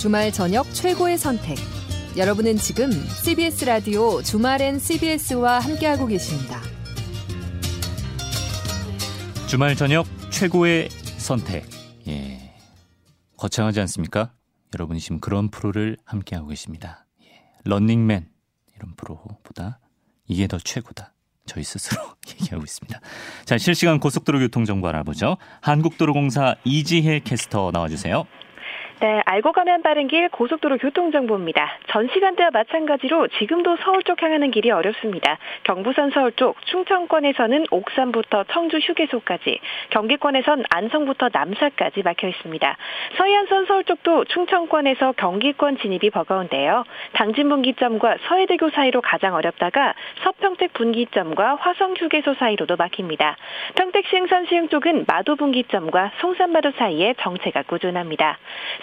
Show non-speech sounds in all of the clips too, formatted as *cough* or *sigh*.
주말 저녁 최고의 선택. 여러분은 지금 CBS 라디오 주말엔 CBS와 함께하고 계십니다. 주말 저녁 최고의 선택. 예. 거창하지 않습니까? 여러분이 지금 그런 프로를 함께하고 계십니다. 예. 런닝맨 이런 프로보다 이게 더 최고다. 저희 스스로 *laughs* 얘기하고 있습니다. 자, 실시간 고속도로 교통 정보 알아보죠. 한국도로공사 이지혜 캐스터 나와주세요. 네, 알고 가면 빠른 길 고속도로 교통정보입니다. 전 시간대와 마찬가지로 지금도 서울 쪽 향하는 길이 어렵습니다. 경부선 서울 쪽 충청권에서는 옥산부터 청주 휴게소까지, 경기권에선 안성부터 남사까지 막혀 있습니다. 서해안선 서울 쪽도 충청권에서 경기권 진입이 버거운데요. 당진 분기점과 서해대교 사이로 가장 어렵다가 서평택 분기점과 화성 휴게소 사이로도 막힙니다. 평택 시흥선 시흥 쪽은 마도 분기점과 송산마도 사이에 정체가 꾸준합니다.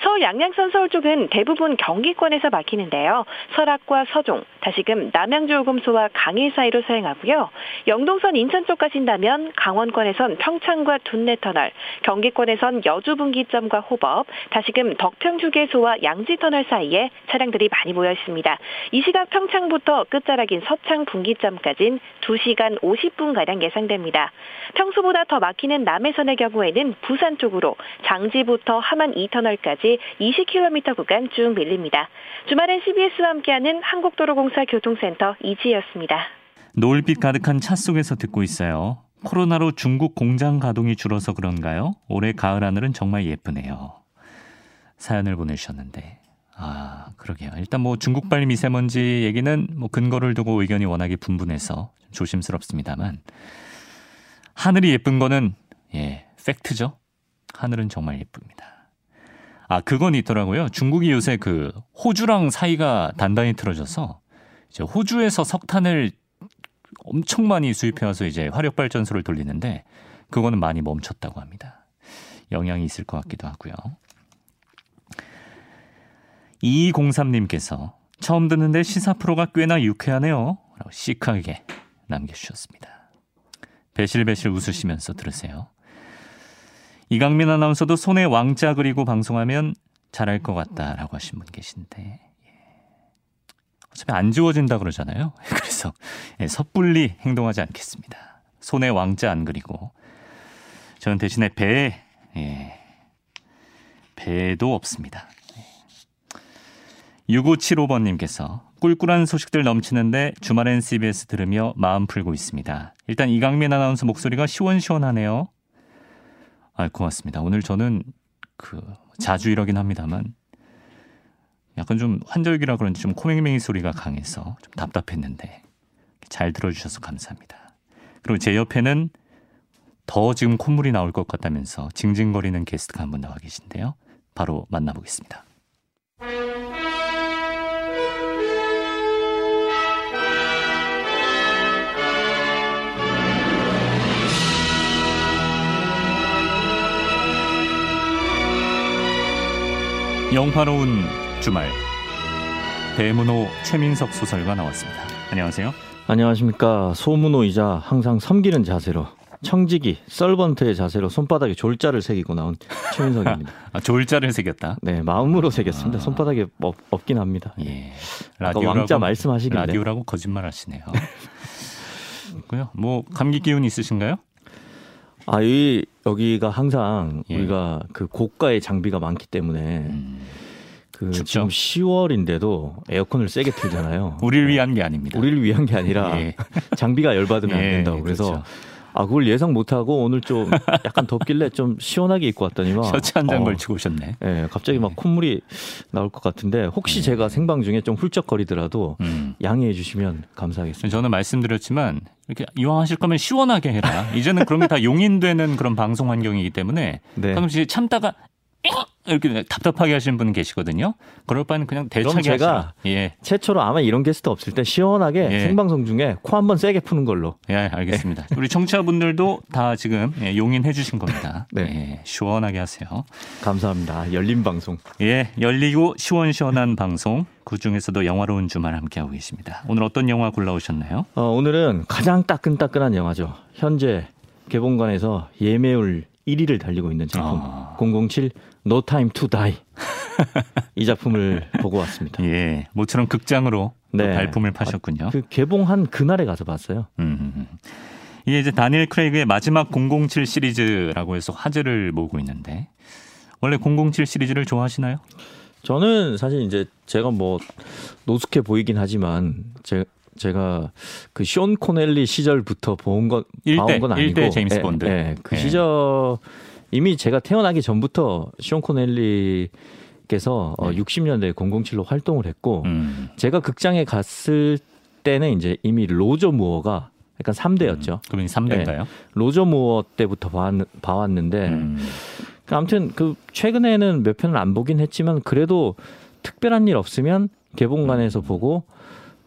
서울 양양선 서울 쪽은 대부분 경기권에서 막히는데요. 설악과 서종, 다시금 남양주요금소와 강일 사이로 서행하고요. 영동선 인천 쪽 가신다면 강원권에선 평창과 둔내터널, 경기권에선 여주분기점과 호법, 다시금 덕평휴게소와 양지터널 사이에 차량들이 많이 모여 있습니다. 이 시각 평창부터 끝자락인 서창 분기점까지는 2시간 50분가량 예상됩니다. 평소보다 더 막히는 남해선의 경우에는 부산 쪽으로 장지부터 하만 2터널까지 20km 구간 쭉 밀립니다. 주말엔 CBS와 함께하는 한국도로공사 교통센터 이지혜였습니다. 노을빛 가득한 차 속에서 듣고 있어요. 코로나로 중국 공장 가동이 줄어서 그런가요? 올해 가을 하늘은 정말 예쁘네요. 사연을 보내주셨는데. 아, 그러게요. 일단 뭐 중국발 미세먼지 얘기는 뭐 근거를 두고 의견이 워낙에 분분해서 조심스럽습니다만 하늘이 예쁜 거는 예, 팩트죠. 하늘은 정말 예쁩니다. 아, 그건 있더라고요. 중국이 요새 그 호주랑 사이가 단단히 틀어져서 이제 호주에서 석탄을 엄청 많이 수입해 와서 이제 화력 발전소를 돌리는데 그거는 많이 멈췄다고 합니다. 영향이 있을 것 같기도 하고요. 2203님께서 처음 듣는데 시사 프로가 꽤나 유쾌하네요. 라고 시크하게 남겨주셨습니다. 배실배실 웃으시면서 들으세요. 이강민 아나운서도 손에 왕자 그리고 방송하면 잘할 것 같다라고 하신 분 계신데 예. 어차피 안 지워진다 그러잖아요. *laughs* 그래서 예, 섣불리 행동하지 않겠습니다. 손에 왕자 안 그리고 저는 대신에 배 예, 배도 없습니다. 6575번님께서 꿀꿀한 소식들 넘치는데 주말엔 CBS 들으며 마음 풀고 있습니다. 일단 이강민 아나운서 목소리가 시원시원하네요. 아, 고맙습니다. 오늘 저는 그 자주 이러긴 합니다만 약간 좀 환절기라 그런지 좀 코맹맹이 소리가 강해서 좀 답답했는데 잘 들어주셔서 감사합니다. 그리고 제 옆에는 더 지금 콧물이 나올 것 같다면서 징징거리는 게스트가 한 분 나와 계신데요. 바로 만나보겠습니다. 영화로운 주말 대문호 최민석 소설가 나왔습니다. 안녕하세요. 안녕하십니까. 소문호이자 항상 섬기는 자세로 청지기 썰번트의 자세로 손바닥에 졸자를 새기고 나온 최민석입니다. *laughs* 아, 졸자를 새겼다. 네, 마음으로 새겼습니다. 아. 손바닥에 없, 없긴 합니다. 예. 라디오라고 왕자 말씀하시길래 라디오라고 거짓말하시네요. 고요. *laughs* 뭐 감기 기운 있으신가요? 아, 이 여기가 항상 예. 우리가 그 고가의 장비가 많기 때문에 음. 그 춥죠? 지금 10월인데도 에어컨을 세게 틀잖아요. *laughs* 우리를 위한 게 아닙니다. 우리를 위한 게 아니라 예. *laughs* 장비가 열받으면 예, 안 된다고. 그래서 그렇죠. 아 그걸 예상 못하고 오늘 좀 *laughs* 약간 덥길래 좀 시원하게 입고 왔더니만 셔츠 한장 어, 걸치고 오셨네. 네, 갑자기 막 네. 콧물이 나올 것 같은데 혹시 네. 제가 생방 중에 좀 훌쩍거리더라도 음. 양해해 주시면 감사하겠습니다. 저는 말씀드렸지만 이렇게 이왕 하실 거면 시원하게 해라. 이제는 그런 게 다 *laughs* 용인되는 그런 방송 환경이기 때문에 네. 가끔씩 참다가 이렇게 답답하게 하시는 분 계시거든요. 그럴 바에는 그냥 대차게 제가 예. 최초로 아마 이런 게스트 없을 때 시원하게 예. 생방송 중에 코 한 번 세게 푸는 걸로. 예, 알겠습니다. 예. 우리 청취자분들도 다 지금 예, 용인해 주신 겁니다. *laughs* 네. 예, 시원하게 하세요. 감사합니다. 열린 방송. 예, 열리고 시원시원한 방송. 그 중에서도 영화로운 주말 함께하고 계십니다. 오늘 어떤 영화 골라오셨나요? 어, 오늘은 가장 따끈따끈한 영화죠. 현재 개봉관에서 예매율 1위를 달리고 있는 작품 아. 007 No Time to Die. *laughs* 이 작품을 보고 왔습니다. 예, 모처럼 극장으로 네. 발품을 파셨군요. 그 개봉한 그날에 가서 봤어요. 음, 음, 음. 이게 이제 다니엘 크레이그의 마지막 007 시리즈라고 해서 화제를 모으고 있는데 원래 007 시리즈를 좋아하시나요? 저는 사실 이제 제가 뭐 노숙해 보이긴 하지만 제, 제가 그 숀 코네리 시절부터 본 건, 1대, 봐온 건 아니고 1대 제임스 예, 본드. 예, 예, 그 예. 시절 이미 제가 태어나기 전부터 숀 코네리께서 어, 네. 어, 60년대 007로 활동을 했고 음. 제가 극장에 갔을 때는 이제 이미 로저 무어가 약간 3대였죠. 음, 그분이 3대인가요? 네. 로저 무어 때부터 봐왔, 는데 음. 그 아무튼 그 최근에는 몇 편을 안 보긴 했지만 그래도 특별한 일 없으면 개봉관에서 음. 보고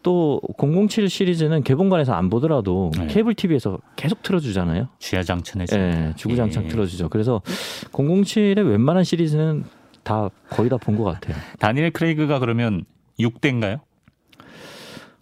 또 007 시리즈는 개봉관에서 안 보더라도 네. 케이블 TV에서 계속 틀어주잖아요. 주야장천에서. 네, 주구장창 예. 틀어주죠. 그래서 007의 웬만한 시리즈는 다 거의 다 본 것 같아요. 다니엘 크레이그가 그러면 6대인가요?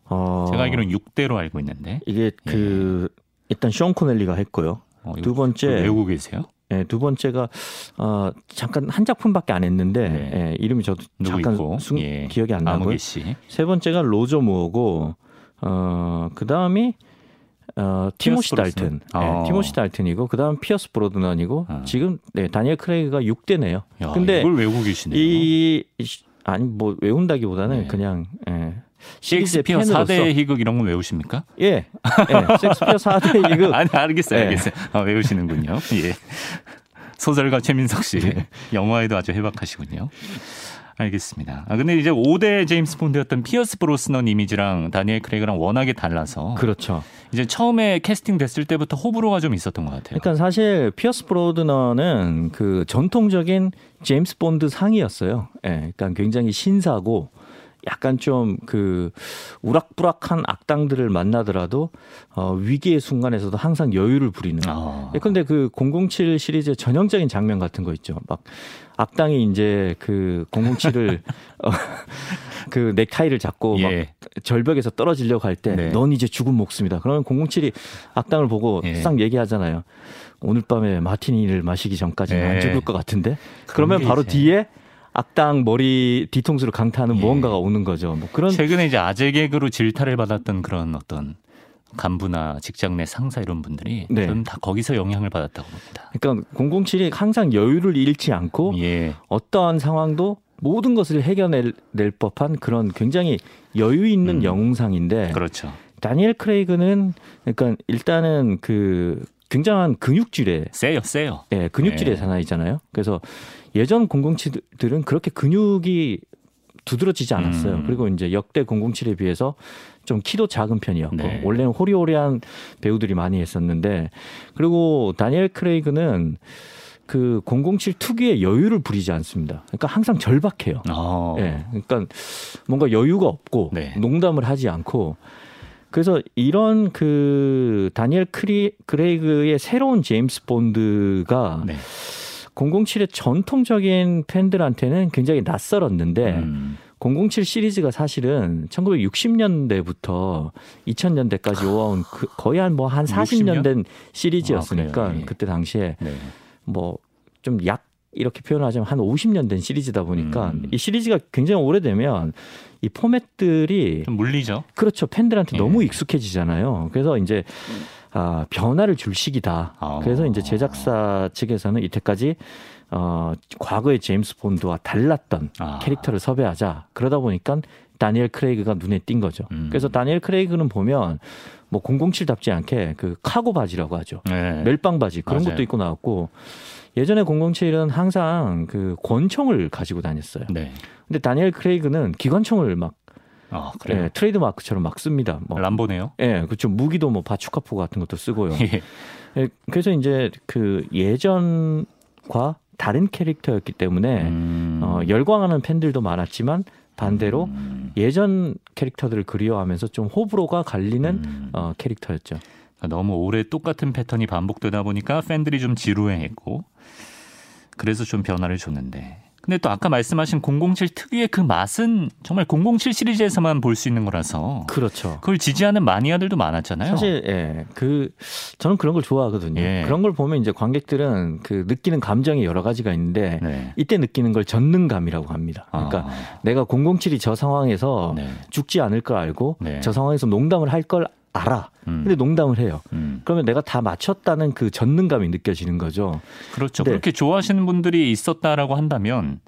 어... 제가 알기로는 6대로 알고 있는데. 이게 그 예. 일단 숀 코네리가 했고요. 어, 두 번째 외우고 계세요? 네, 두 번째가 어, 잠깐 한 작품밖에 안 했는데 네. 예, 이름이 저도 잠깐 순, 예. 기억이 안 나고 세 번째가 로저 무어고 어, 그다음이 어, 티모시 달튼. 네, 어. 티모시 달튼이고 그다음 피어스 브로스넌이고 어. 지금 네, 다니엘 크레이그가 6대네요. 야, 근데 이걸 외우고 계시네요. 이 아니 뭐 외운다기보다는 네. 그냥 예. 셰익스피어 4대 희극 이런 건 외우십니까? 예. 예. 셰익스피어 4대 *laughs* 희극. 아니, 알겠어요. 예. 알겠어요. 아, 외우시는군요. 예. 소설가 최민석 씨. 네. 영화에도 아주 해박하시군요. 알겠습니다. 아, 근데 이제 5대 제임스 본드였던 피어스 브로스넌 이미지랑 다니엘 크레이그랑 워낙에 달라서. 그렇죠. 이제 처음에 캐스팅 됐을 때부터 호불호가 좀 있었던 것 같아요. 그러니까 사실 피어스 브로스넌은 그 전통적인 제임스 본드 상이었어요. 예. 네, 그러니까 굉장히 신사고 약간 좀 그 우락부락한 악당들을 만나더라도 어, 위기의 순간에서도 항상 여유를 부리는. 아. 예컨대 그 007 시리즈의 전형적인 장면 같은 거 있죠. 막 악당이 이제 그 007을 *laughs* 어, 그 넥타이를 잡고 예. 막 절벽에서 떨어지려고 할 때넌 네. 이제 죽은 목숨이다. 그러면 007이 악당을 보고 예. 싹 얘기하잖아요. 오늘 밤에 마티니를 마시기 전까지는 예. 안 죽을 것 같은데. 그러면 바로 뒤에 악당 머리 뒤통수를 강타하는 예. 무언가가 오는 거죠. 뭐 그런 최근에 이제 아재 개그로 질타를 받았던 그런 어떤 간부나 직장 내 상사 이런 분들이 네. 저는 다 거기서 영향을 받았다고 봅니다. 그러니까 007이 항상 여유를 잃지 않고 예. 어떠한 상황도 모든 것을 해결낼 법한 그런 굉장히 여유 있는 음. 영웅상인데 그렇죠. 다니엘 크레이그는 그러니까 일단은 그 굉장한 근육질의 세요, 세요. 예, 근육질의 네. 사나이잖아요. 그래서 예전 007들은 그렇게 근육이 두드러지지 않았어요. 음. 그리고 이제 역대 007에 비해서 좀 키도 작은 편이었고 네. 원래는 호리호리한 배우들이 많이 했었는데 그리고 다니엘 크레이그는 그 007 특유의 여유를 부리지 않습니다. 그러니까 항상 절박해요. 어. 예. 그러니까 뭔가 여유가 없고 네. 농담을 하지 않고 그래서 이런 그 다니엘 크리, 크레이그의 새로운 제임스 본드가 네. 007의 전통적인 팬들한테는 굉장히 낯설었는데 음. 007 시리즈가 사실은 1960년대부터 2000년대까지 오아온 그 거의 한 뭐한 뭐 40년 된 시리즈였으니까 아, 그때 당시에 네. 뭐좀 약 이렇게 표현하자면 한 50년 된 시리즈다 보니까 음. 이 시리즈가 굉장히 오래되면 이 포맷들이 좀 물리죠. 그렇죠. 팬들한테 예. 너무 익숙해지잖아요. 그래서 이제 아, 변화를 줄 시기다. 아. 그래서 이제 제작사 측에서는 이때까지 어, 과거의 제임스 본드와 달랐던 아. 캐릭터를 섭외하자. 그러다 보니까 다니엘 크레이그가 눈에 띈 거죠. 음. 그래서 다니엘 크레이그는 보면 뭐 007답지 않게 그 카고 바지라고 하죠. 네. 멜빵 바지 그런 맞아요. 것도 입고 나왔고 예전에 007은 항상 그 권총을 가지고 다녔어요. 네. 근데 다니엘 크레이그는 기관총을 막 아, 그래요? 예, 트레이드 마크처럼 막 씁니다. 뭐. 람보네요. 예, 그렇죠. 무기도 뭐 바주카포 같은 것도 쓰고요. *laughs* 예. 예, 그래서 이제 그 예전과 다른 캐릭터였기 때문에 음... 어, 열광하는 팬들도 많았지만 반대로 음... 예전 캐릭터들을 그리워하면서 좀 호불호가 갈리는 음... 어, 캐릭터였죠. 너무 오래 똑같은 패턴이 반복되다 보니까 팬들이 좀 지루해했고 그래서 좀 변화를 줬는데 근데 또 아까 말씀하신 007 특유의 그 맛은 정말 007 시리즈에서만 볼 수 있는 거라서 그렇죠. 그걸 지지하는 마니아들도 많았잖아요. 사실 예. 그 저는 그런 걸 좋아하거든요. 예. 그런 걸 보면 이제 관객들은 그 느끼는 감정이 여러 가지가 있는데 네. 이때 느끼는 걸 전능감이라고 합니다. 그러니까 아. 내가 007이 저 상황에서 네. 죽지 않을 걸 알고 네. 저 상황에서 농담을 할 걸 알아. 음. 근데 농담을 해요. 음. 그러면 내가 다 맞췄다는 그 전능감이 느껴지는 거죠. 그렇죠. 그렇게 좋아하시는 분들이 있었다라고 한다면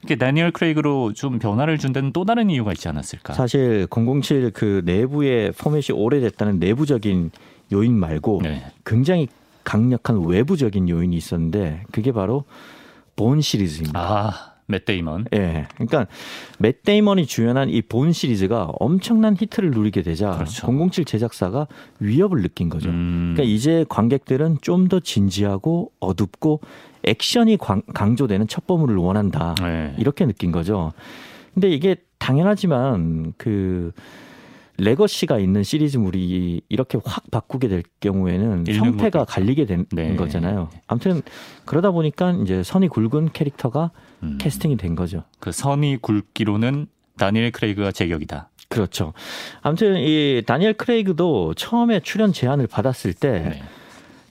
이렇게 다니엘 크레이그로 좀 변화를 준 데는 또 다른 이유가 있지 않았을까? 사실 007 그 내부의 포맷이 오래됐다는 내부적인 요인 말고 네. 굉장히 강력한 외부적인 요인이 있었는데 그게 바로 본 시리즈입니다. 아, 맷 데이먼. 예. 그러니까 맷 데이먼이 주연한 이 본 시리즈가 엄청난 히트를 누리게 되자 그렇죠. 007 제작사가 위협을 느낀 거죠. 음. 그러니까 이제 관객들은 좀 더 진지하고 어둡고 액션이 강조되는 첩보물을 원한다. 네. 이렇게 느낀 거죠. 근데 이게 당연하지만 그 레거시가 있는 시리즈물이 이렇게 확 바꾸게 될 경우에는 형태가 갈리게 된 네. 거잖아요. 아무튼 그러다 보니까 이제 선이 굵은 캐릭터가 음. 캐스팅이 된 거죠. 그 선이 굵기로는 다니엘 크레이그가 제격이다. 그렇죠. 아무튼 이 다니엘 크레이그도 처음에 출연 제안을 받았을 때 네.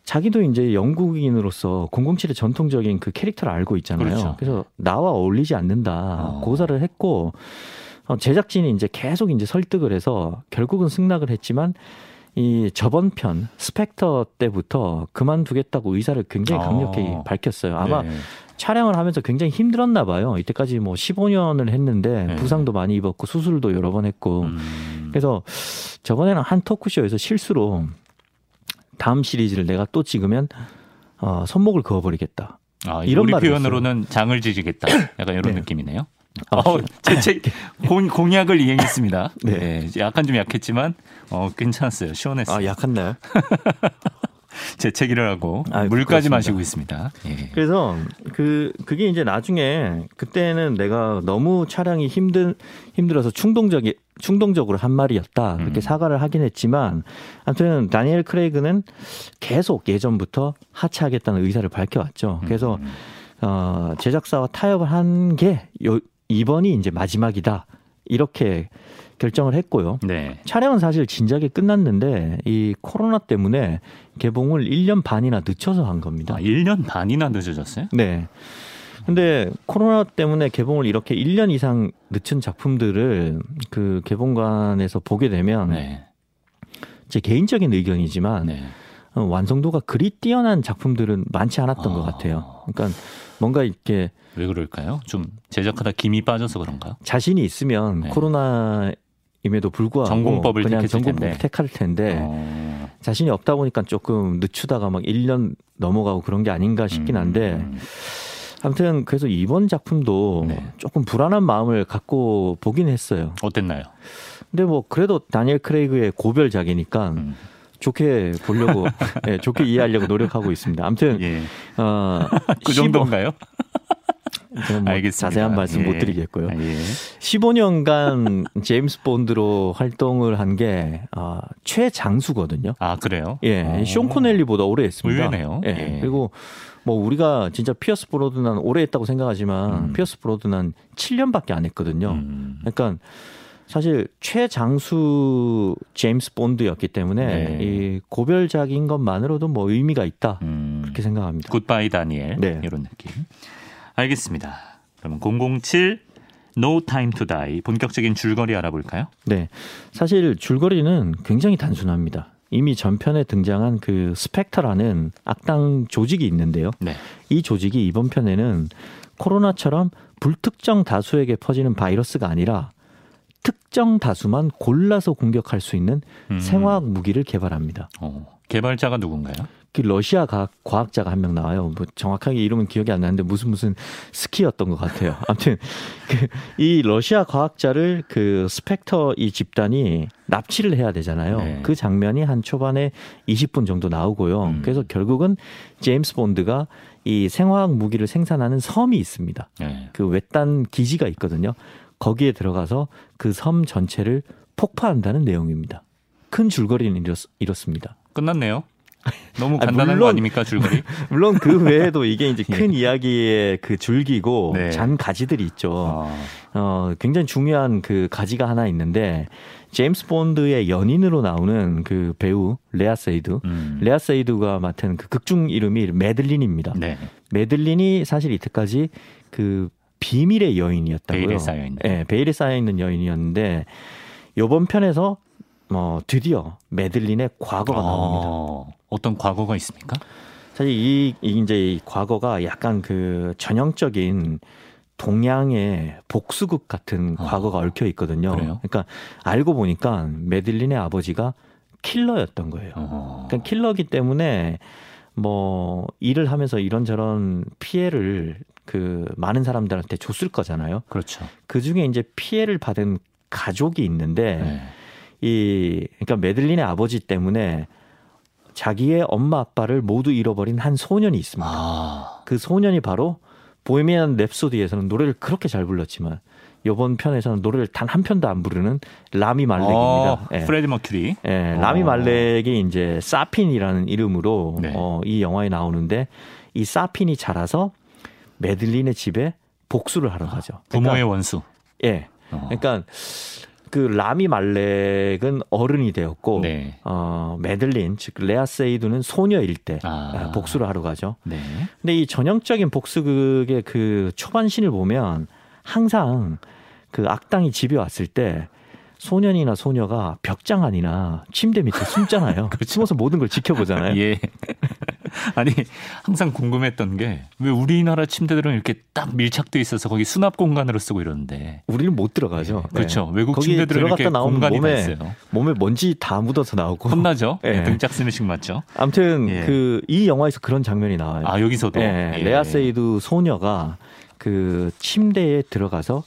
자기도 이제 영국인으로서 007의 전통적인 그 캐릭터를 알고 있잖아요. 그렇죠. 그래서 나와 어울리지 않는다 어. 고사를 했고 어, 제작진이 이제 계속 이제 설득을 해서 결국은 승낙을 했지만 이 저번 편 스펙터 때부터 그만두겠다고 의사를 굉장히 강력히 어. 밝혔어요. 아마 네. 촬영을 하면서 굉장히 힘들었나 봐요. 이때까지 뭐 15년을 했는데 네. 부상도 많이 입었고 수술도 여러 번 했고 음. 그래서 저번에는 한 토크쇼에서 실수로 다음 시리즈를 내가 또 찍으면 어, 손목을 그어버리겠다. 아, 이런 우리 표현으로는 장을 지지겠다. 약간 이런 네. 느낌이네요. 아, 어, 제책 공약을 이행했습니다. 네. 네. 약간 좀 약했지만 어, 괜찮았어요. 시원했어요. 아, 약했나요? *laughs* 재채기를 하고 아, 물까지 그렇습니다. 마시고 있습니다. 예. 그래서 그 그게 이제 나중에 그때는 내가 너무 촬영이 힘든 힘들어서 충동적이 충동적으로 한 말이었다. 그렇게 음. 사과를 하긴 했지만 아무튼 다니엘 크레이그는 계속 예전부터 하차하겠다는 의사를 밝혀왔죠. 그래서 음. 어, 제작사와 타협을 한 게 이번이 이제 마지막이다. 이렇게 결정을 했고요. 네. 촬영은 사실 진작에 끝났는데 이 코로나 때문에 개봉을 1년 반이나 늦춰서 한 겁니다. 아, 1년 반이나 늦어졌어요? 네. 근데 코로나 때문에 개봉을 이렇게 1년 이상 늦춘 작품들을 그 개봉관에서 보게 되면 네. 제 개인적인 의견이지만 네. 어, 완성도가 그리 뛰어난 작품들은 많지 않았던 아... 것 같아요. 그러니까 뭔가 이렇게 왜 그럴까요? 좀 제작하다 김이 빠져서 그런가? 자신이 있으면 네. 코로나 임에도 불구하고 전공법을 그냥 전공법 택할 텐데 어... 자신이 없다 보니까 조금 늦추다가 막 1년 넘어가고 그런 게 아닌가 싶긴 음, 한데 음. 아무튼 그래서 이번 작품도 네. 조금 불안한 마음을 갖고 보긴 했어요. 어땠나요? 근데 뭐 그래도 다니엘 크레이그의 고별작이니까 음. 좋게 보려고 네, *laughs* 좋게 이해하려고 노력하고 있습니다. 아무튼 예. 어, *laughs* 그 정도인가요? *laughs* 뭐 알겠습니다. 자세한 말씀 예. 못 드리겠고요. 아, 예. 15년간 *laughs* 제임스 본드로 활동을 한게 어, 최장수거든요. 아 그래요? 예, 오. 숀 코너리보다 오래 했습니다. 의외네요. 예. 예. 그리고 뭐 우리가 진짜 피어스 브로스넌 오래 했다고 생각하지만 음. 피어스 브로스넌 7년밖에 안 했거든요. 음. 그러니까 사실 최장수 제임스 본드였기 때문에 네. 이 고별작인 것만으로도 뭐 의미가 있다 음. 그렇게 생각합니다. goodbye 다니엘 네. 이런 느낌. 알겠습니다. 그러면 007 No Time to Die 본격적인 줄거리 알아볼까요? 네. 사실 줄거리는 굉장히 단순합니다. 이미 전편에 등장한 그 스펙터라는 악당 조직이 있는데요. 네. 이 조직이 이번 편에는 코로나처럼 불특정 다수에게 퍼지는 바이러스가 아니라 특정 다수만 골라서 공격할 수 있는 음. 생화학 무기를 개발합니다. 어, 개발자가 누군가요? 그 러시아 과학, 자가 한 명 나와요. 뭐 정확하게 이름은 기억이 안 나는데 무슨 무슨 스키였던 것 같아요. *laughs* 아무튼 그 이 러시아 과학자를 그 스펙터 이 집단이 납치를 해야 되잖아요. 네. 그 장면이 한 초반에 20분 정도 나오고요. 음. 그래서 결국은 제임스 본드가 이 생화학 무기를 생산하는 섬이 있습니다. 네. 그 외딴 기지가 있거든요. 거기에 들어가서 그 섬 전체를 폭파한다는 내용입니다. 큰 줄거리는 이렇, 이렇습니다. 끝났네요. 너무 간단한 물론, 거 아닙니까 줄거리? *laughs* 물론 그 외에도 이게 이제 큰 예. 이야기의 그 줄기고 네. 잔 가지들이 있죠. 어. 어, 굉장히 중요한 그 가지가 하나 있는데 제임스 본드의 연인으로 나오는 그 배우 레아 세이두, 음. 레아 세이두가 맡은 그 극중 이름이 메들린입니다. 네. 메들린이 사실 이때까지 그 비밀의 여인이었다고요. 베일에 쌓여 있는. 네, 베일에 쌓여 있는 여인이었는데 요번 편에서 뭐 드디어 메들린의 과거가 어, 나옵니다. 어떤 과거가 있습니까? 사실 이, 이 이제 이 과거가 약간 그 전형적인 동양의 복수극 같은 어. 과거가 얽혀 있거든요. 그래요? 그러니까 알고 보니까 메들린의 아버지가 킬러였던 거예요. 어. 그러니까 킬러기 때문에 뭐 일을 하면서 이런저런 피해를 그 많은 사람들한테 줬을 거잖아요. 그렇죠. 그 중에 이제 피해를 받은 가족이 있는데 네. 이 그러니까 메들린의 아버지 때문에 자기의 엄마 아빠를 모두 잃어버린 한 소년이 있습니다. 아. 그 소년이 바로 보헤미안 랩소디에서는 노래를 그렇게 잘 불렀지만 이번 편에서는 노래를 단 한 편도 안 부르는 라미 말렉입니다. 어, 예. 프레디 머큐리. 예, 라미 어. 말렉이 이제 사핀이라는 이름으로 네. 어, 이 영화에 나오는데 이 사핀이 자라서 메들린의 집에 복수를 하러 가죠. 부모의 그러니까, 원수. 예. 어. 그러니까 그 라미 말렉은 어른이 되었고 네. 어 메들린 즉 레아 세이두는 소녀일 때 아. 아. 복수를 하러 가죠. 네. 근데 이 전형적인 복수극의 그 초반신을 보면 항상 그 악당이 집에 왔을 때 소년이나 소녀가 벽장 안이나 침대 밑에 숨잖아요. *laughs* 그렇죠. 숨어서 모든 걸 지켜보잖아요. 예. *laughs* *laughs* 아니 항상 궁금했던 게 왜 우리나라 침대들은 이렇게 딱 밀착돼 있어서 거기 수납 공간으로 쓰고 이러는데 우리는 못 들어가죠. 네. 그렇죠. 외국 침대들은 이렇게 공간이 몸에, 있어요. 몸에 먼지 다 묻어서 나오고 혼나죠. *laughs* 네. 등짝 스매싱 맞죠. 아무튼 예. 그이 영화에서 그런 장면이 나와요. 아 여기서도 예. 레아 세이드 소녀가 그 침대에 들어가서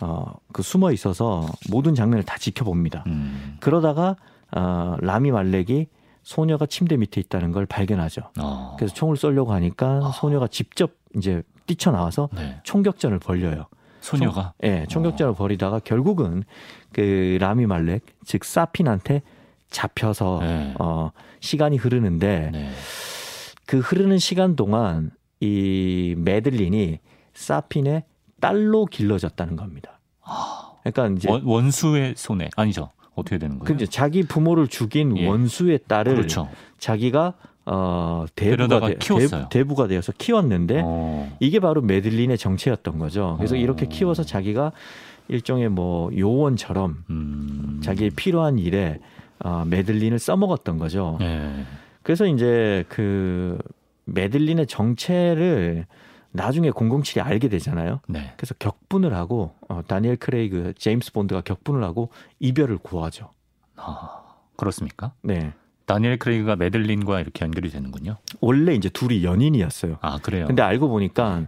어, 그 숨어 있어서 모든 장면을 다 지켜봅니다. 음. 그러다가 어, 라미 말렉이 소녀가 침대 밑에 있다는 걸 발견하죠. 어. 그래서 총을 쏘려고 하니까 어. 소녀가 직접 이제 뛰쳐나와서 네. 총격전을 벌려요. 소녀가? 예, 네, 총격전을 어. 벌이다가 결국은 그 라미 말렉 즉 사핀한테 잡혀서 네. 어 시간이 흐르는데 네. 그 흐르는 시간 동안 이 메들린이 사핀의 딸로 길러졌다는 겁니다. 그러니까 이제 원, 수의 손에 아니죠. 어떻게 되는 거예요? 근데 자기 부모를 죽인 예. 원수의 딸을 그렇죠. 자기가 어, 대부가, 되, 키웠어요. 대, 부 가 되어서 키웠는데 어. 이게 바로 메들린의 정체였던 거죠. 그래서 어. 이렇게 키워서 자기가 일종의 뭐 요원처럼 음. 자기의 필요한 일에 어, 메들린을 써먹었던 거죠. 예. 그래서 이제 그 메들린의 정체를 나중에 007이 알게 되잖아요. 네. 그래서 격분을 하고 어, 다니엘 크레이그, 제임스 본드가 격분을 하고 이별을 고하죠. 아, 그렇습니까? 네. 다니엘 크레이그가 메들린과 이렇게 연결이 되는군요. 원래 이제 둘이 연인이었어요. 아, 그래요? 근데 알고 보니까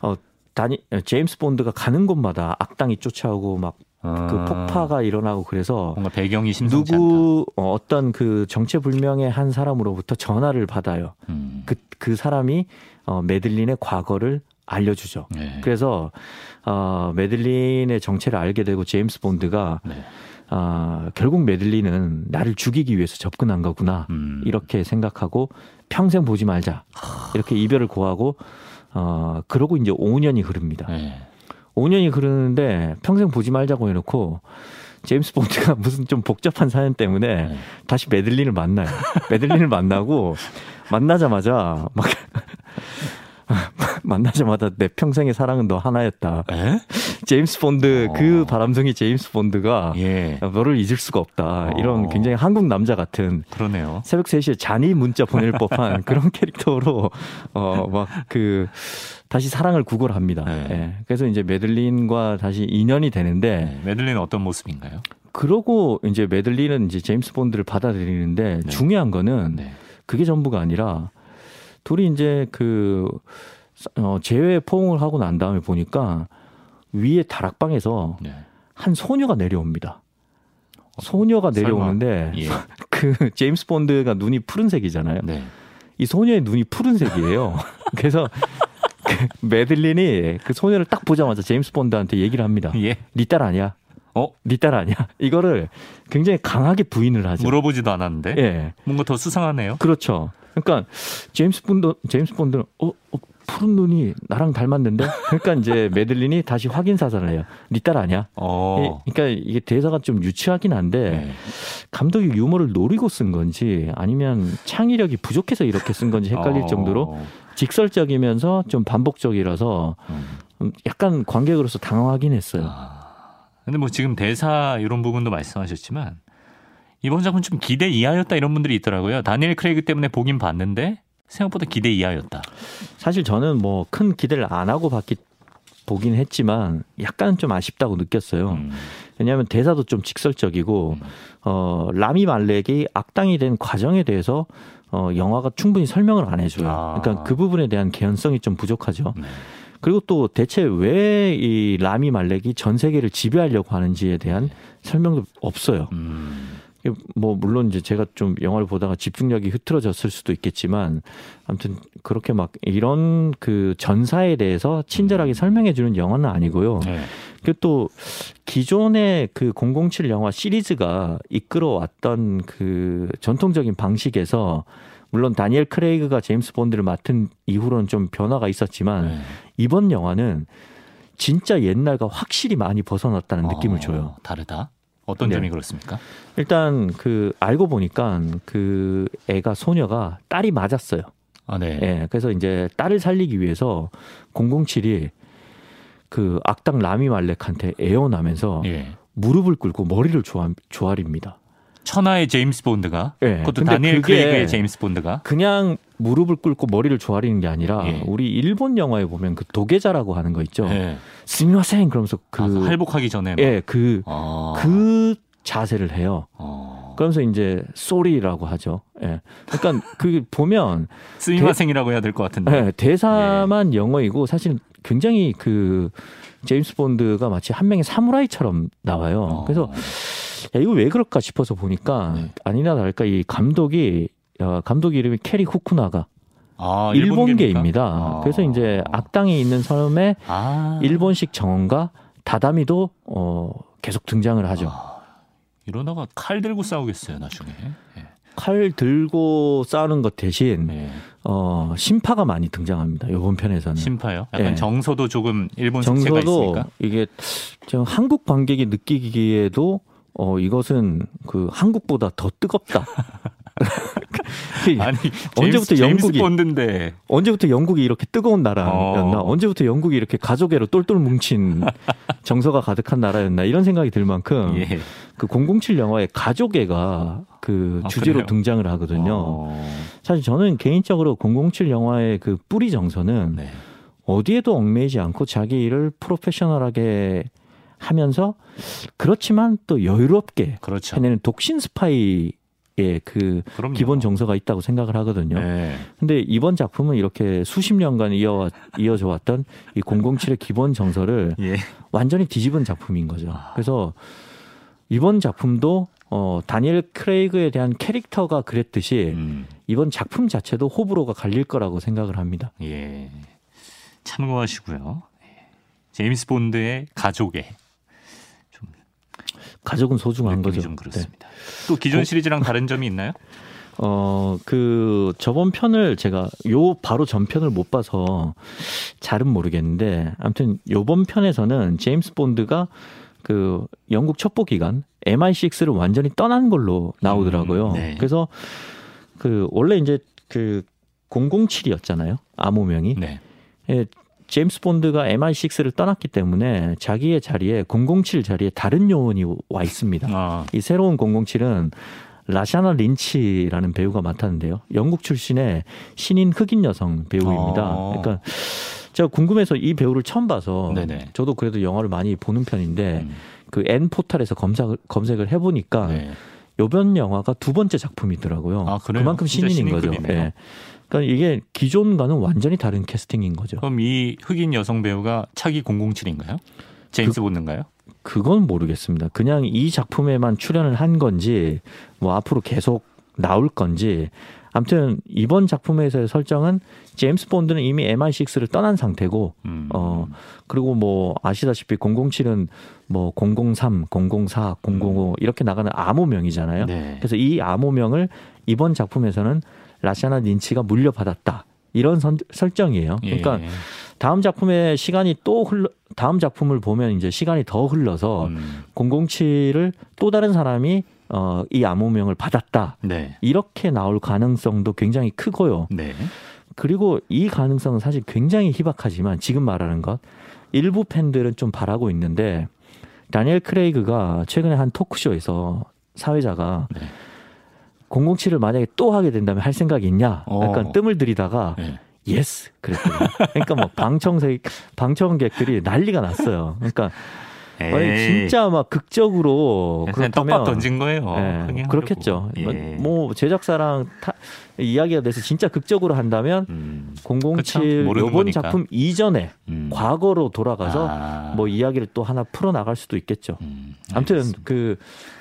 어, 다니, 제임스 본드가 가는 곳마다 악당이 쫓아오고 막 아. 그 폭파가 일어나고 그래서 뭔가 배경이 심상치 누구 않다. 어, 어떤 그 정체불명의 한 사람으로부터 전화를 받아요. 음. 그, 그 사람이 어, 메들린의 과거를 알려주죠. 네. 그래서 어, 메들린의 정체를 알게 되고 제임스 본드가 네. 어, 결국 메들린은 나를 죽이기 위해서 접근한 거구나 음. 이렇게 생각하고 평생 보지 말자 이렇게 이별을 고하고 어, 그러고 이제 5년이 흐릅니다. 네. 5년이 흐르는데 평생 보지 말자고 해놓고 제임스 본드가 *laughs* 무슨 좀 복잡한 사연 때문에 네. 다시 메들린을 만나요. 메들린을 만나고 만나자마자 막 *laughs* 만나자마자 내 평생의 사랑은 너 하나였다. 에? 제임스 본드 어. 그 바람둥이 제임스 본드가 예. 너를 잊을 수가 없다. 어. 이런 굉장히 한국 남자 같은 그러네요. 새벽 3시에 자니 문자 보낼 *laughs* 법한 그런 캐릭터로 어 막 그 다시 사랑을 구걸합니다. 네. 예. 그래서 이제 메들린과 다시 인연이 되는데 네. 메들린은 어떤 모습인가요? 그러고 이제 메들린은 이제 제임스 본드를 받아들이는데 네. 중요한 거는 네. 그게 전부가 아니라 둘이 이제 그 어, 재회 포옹을 하고 난 다음에 보니까 위에 다락방에서 네. 한 소녀가 내려옵니다. 소녀가 내려오는데 예. *laughs* 그 제임스 본드가 눈이 푸른색이잖아요. 네. 이 소녀의 눈이 푸른색이에요. *laughs* 그래서 그 메들린이 그 소녀를 딱 보자마자 제임스 본드한테 얘기를 합니다. 예. 니 딸 아니야. 어? 네 딸 아니야? 이거를 굉장히 강하게 부인을 하죠. 물어보지도 않았는데. 예. 뭔가 더 수상하네요. 그렇죠. 그러니까 제임스 본드 제임스 본드는 어, 어 푸른 눈이 나랑 닮았는데 그러니까 이제 메들린이 다시 확인 사살을 해요. 네 딸 아니야? 어. 그러니까 이게 대사가 좀 유치하긴 한데 네. 감독이 유머를 노리고 쓴 건지 아니면 창의력이 부족해서 이렇게 쓴 건지 헷갈릴 어. 정도로 직설적이면서 좀 반복적이라서 음. 약간 관객으로서 당황하긴 했어요. 아. 근데 뭐 지금 대사 이런 부분도 말씀하셨지만 이번 작품 좀 기대 이하였다 이런 분들이 있더라고요. 다니엘 크레이그 때문에 보긴 봤는데 생각보다 기대 이하였다. 사실 저는 뭐 큰 기대를 안 하고 봤기 보긴 했지만 약간 좀 아쉽다고 느꼈어요. 음. 왜냐하면 대사도 좀 직설적이고 음. 어 라미 말렉이 악당이 된 과정에 대해서 어 영화가 충분히 설명을 안 해줘요. 아. 그러니까 그 부분에 대한 개연성이 좀 부족하죠. 네. 그리고 또 대체 왜 이 라미 말렉이 전 세계를 지배하려고 하는지에 대한 설명도 없어요. 음. 뭐 물론 이제 제가 좀 영화를 보다가 집중력이 흐트러졌을 수도 있겠지만 아무튼 그렇게 막 이런 그 전사에 대해서 친절하게 음. 설명해 주는 영화는 아니고요. 네. 그리고 또 기존의 그 007 영화 시리즈가 이끌어왔던 그 전통적인 방식에서 물론 다니엘 크레이그가 제임스 본드를 맡은 이후로는 좀 변화가 있었지만 네. 이번 영화는 진짜 옛날과 확실히 많이 벗어났다는 어, 느낌을 줘요. 다르다? 어떤 네. 점이 그렇습니까? 일단 그 알고 보니까 그 애가 소녀가 딸이 맞았어요. 아, 네. 네. 그래서 이제 딸을 살리기 위해서 007이 그 악당 라미 말렉한테 애원하면서 예. 무릎을 꿇고 머리를 조아, 조아립니다. 천하의 제임스 본드가 네. 그것도 다니엘 크레이그의 제임스 본드가 그냥 무릎을 꿇고 머리를 조아리는 게 아니라 예. 우리 일본 영화에 보면 그 土下座라고 하는 거 있죠. 예. すみません 그러면서 그 아, 할복하기 전에 예, 그그 아. 그 자세를 해요. 아. 그러면서 이제 sorry라고 하죠. 예. 그러니까 그 보면 *laughs* 스미마생이라고 해야 될 것 같은데. 예, 대사만 예. 영어이고 사실 굉장히 그 제임스 본드가 마치 한 명의 사무라이처럼 나와요. 어. 그래서 야, 이거 왜 그럴까 싶어서 보니까 네. 아니나 다를까 이 감독이 어, 감독 이름이 캐리 후쿠나가 아, 일본계입니다. 아. 그래서 이제 악당이 있는 섬에 아. 일본식 정원과 다다미도 어, 계속 등장을 하죠. 아, 이러다가 칼 들고 싸우겠어요 나중에. 네. 칼 들고 싸우는 것 대신 네. 어, 신파가 많이 등장합니다. 이번 편에서는. 신파요? 약간 네. 정서도 조금 일본식 정서도 있으니까. 이게 지금 한국 관객이 느끼기에도 어, 이것은 그 한국보다 더 뜨겁다. *laughs* 아니 *laughs* 언제부터 영국이 본드인데 언제부터 영국이 이렇게 뜨거운 나라였나 어. 언제부터 영국이 이렇게 가족애로 똘똘 뭉친 *laughs* 정서가 가득한 나라였나 이런 생각이 들 만큼 예. 그007 영화의 가족애가 그 아, 주제로 그래요? 등장을 하거든요. 어. 사실 저는 개인적으로 007 영화의 그 뿌리 정서는 네. 어디에도 얽매이지 않고 자기 일을 프로페셔널하게 하면서 그렇지만 또 여유롭게 그렇죠. 해내는 독신 스파이 의그 기본 정서가 있다고 생각을 하거든요. 네. 근데 이번 작품은 이렇게 수십 년간 이어 이어져 왔던 이 007의 기본 정서를 예. 완전히 뒤집은 작품인 거죠. 아. 그래서 이번 작품도 어 다니엘 크레이그에 대한 캐릭터가 그랬듯이 음. 이번 작품 자체도 호불호가 갈릴 거라고 생각을 합니다. 예. 참고하시고요. 예. 제임스 본드의 가족의 가족은 소중한 거죠. 좀 그렇습니다. 네. 또 기존 어? 시리즈랑 다른 점이 있나요? 어, 그, 저번 편을 제가 요 바로 전편을 못 봐서 잘은 모르겠는데, 아무튼 요번 편에서는 제임스 본드가 그 영국 첩보 기관 MI6를 완전히 떠난 걸로 나오더라고요. 음, 네. 그래서 그 원래 이제 그 007이었잖아요. 암호명이. 네. 예, 제임스 본드가 MI6를 떠났기 때문에 자기의 자리에 007 자리에 다른 요원이 와 있습니다. 아. 이 새로운 007은 라샤나 린치라는 배우가 맡았는데요. 영국 출신의 신인 흑인 여성 배우입니다. 아. 그러니까 제가 궁금해서 이 배우를 처음 봐서 네네. 저도 그래도 영화를 많이 보는 편인데 음. 그엔 포탈에서 검색을 검색을 해보니까 네. 요번 영화가 두 번째 작품이더라고요. 아, 그만큼 신인인 거죠. 네. 그러니까 이게 기존과는 완전히 다른 캐스팅인 거죠. 그럼 이 흑인 여성 배우가 차기 007인가요? 제임스 그, 본드인가요? 그건 모르겠습니다. 그냥 이 작품에만 출연을 한 건지 뭐 앞으로 계속 나올 건지 아무튼 이번 작품에서의 설정은 제임스 본드는 이미 MI6를 떠난 상태고 음. 어 그리고 뭐 아시다시피 007은 뭐 003, 004, 005 음. 이렇게 나가는 암호명이잖아요. 네. 그래서 이 암호명을 이번 작품에서는 라샤나 닌치가 물려받았다. 이런 선, 설정이에요. 그러니까 예. 다음 작품의 시간이 또 흘러 다음 작품을 보면 이제 시간이 더 흘러서 음. 007을 또 다른 사람이 어, 이 암호명을 받았다. 네. 이렇게 나올 가능성도 굉장히 크고요. 네. 그리고 이 가능성은 사실 굉장히 희박하지만 지금 말하는 것 일부 팬들은 좀 바라고 있는데 다니엘 크레이그가 최근에 한 토크쇼에서 사회자가 네. 007을 만약에 또 하게 된다면 할 생각이 있냐? 약간 어. 뜸을 들이다가 네. yes 그랬거든요. 그러니까 뭐 방청객 방청객들이 난리가 났어요. 그러니까 아니, 진짜 막 극적으로 그렇다면 던진 거예요. 네, 그렇겠죠. 예. 뭐 제작사랑 타, 이야기가 돼서 진짜 극적으로 한다면 음. 007 요번 작품 이전에 음. 과거로 돌아가서 아. 뭐 이야기를 또 하나 풀어 나갈 수도 있겠죠. 음, 아무튼 그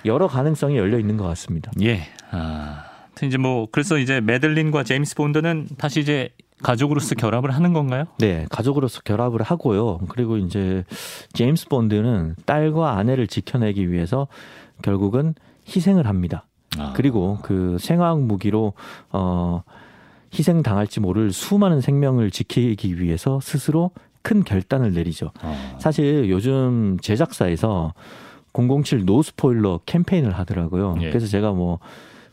여러 가능성이 열려 있는 것 같습니다. 예. 아. 이제 뭐 그래서 이제 메들린과 제임스 본드는 다시 이제 가족으로서 결합을 하는 건가요? 네, 가족으로서 결합을 하고요. 그리고 이제 제임스 본드는 딸과 아내를 지켜내기 위해서 결국은 희생을 합니다. 아. 그리고 그 생화학 무기로 어 희생 당할지 모를 수많은 생명을 지키기 위해서 스스로 큰 결단을 내리죠. 아. 사실 요즘 제작사에서 007 노스포일러 캠페인을 하더라고요. 예. 그래서 제가 뭐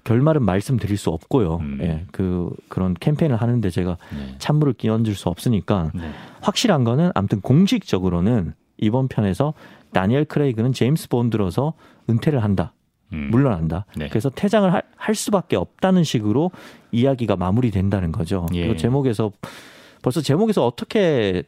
결말은 말씀드릴 수 없고요. 음. 예, 그 그런 캠페인을 하는데 제가 네. 찬물을 끼얹을 수 없으니까 네. 확실한 거는 아무튼 공식적으로는 이번 편에서 다니엘 크레이그는 제임스 본드로서 은퇴를 한다. 음. 물러난다. 네. 그래서 퇴장을 할, 할, 수밖에 없다는 식으로 이야기가 마무리된다는 거죠. 예. 그리고 제목에서 벌써 제목에서 어떻게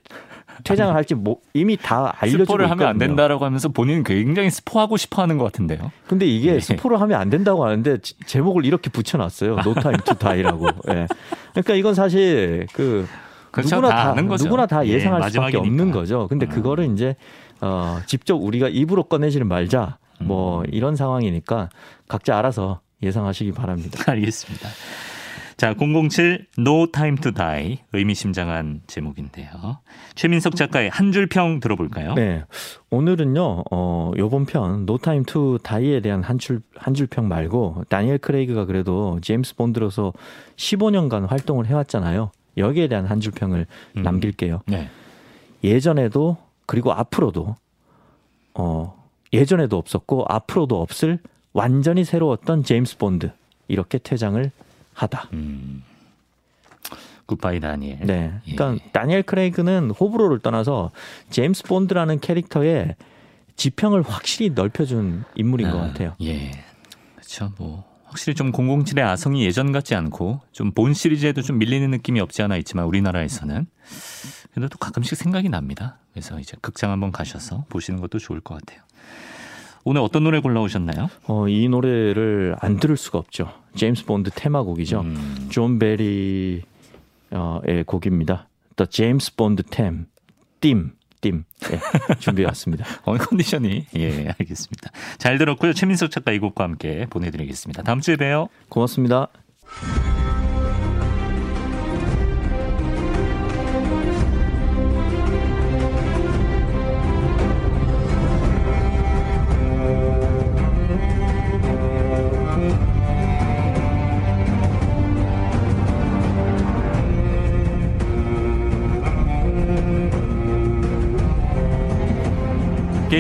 퇴장을 할지 뭐 이미 다 알려주고 스포를 하면 안 된다라고 하면서 본인은 굉장히 스포하고 싶어하는 것 같은데요. 근데 이게 네. 스포를 하면 안 된다고 하는데 제목을 이렇게 붙여놨어요. To Die라고. 네. *laughs* 그러니까 이건 사실 그 그렇죠. 누구나 다, 다 누구나 다 예, 예상할 예, 수밖에 없는 거죠. 근데 음. 그거를 이제 어 직접 우리가 입으로 꺼내지는 말자. 뭐 음. 이런 상황이니까 각자 알아서 예상하시기 바랍니다. *laughs* 알겠습니다. 자, 007 No Time to Die 의미심장한 제목인데요. 최민석 작가의 한 줄 평 들어볼까요? 네. 오늘은요. 어, 요번 편 No Time to Die에 대한 한 줄 한 줄 평 말고 다니엘 크레이그가 그래도 제임스 본드로서 15년간 활동을 해 왔잖아요. 여기에 대한 한 줄 평을 음. 남길게요. 네. 예전에도 그리고 앞으로도 어, 예전에도 없었고 앞으로도 없을 완전히 새로웠던 제임스 본드 이렇게 퇴장을 하다. 음. 굿바이 다니엘. 네. 그러니까 예. 다니엘 크레이그는 호불호를 떠나서 제임스 본드라는 캐릭터의 지평을 확실히 넓혀준 인물인 아, 것 같아요. 예. 그렇죠. 뭐 확실히 좀 007의 아성이 예전 같지 않고 좀 본 시리즈에도 좀 밀리는 느낌이 없지 않아 있지만 우리나라에서는 그래도 또 가끔씩 생각이 납니다. 그래서 이제 극장 한번 가셔서 보시는 것도 좋을 것 같아요. 오늘 어떤 노래 골라오셨나요? 어, 이 노래를 안 들을 수가 없죠. 제임스 본드 테마곡이죠. 음. 존 베리의 곡입니다. The James Bond Theme, Theme, Theme 네, 준비해 왔습니다. 어, 컨디션이 예 알겠습니다. 잘 들었고요. 최민석 작가 이 곡과 함께 보내드리겠습니다. 다음 주에 봬요. 고맙습니다.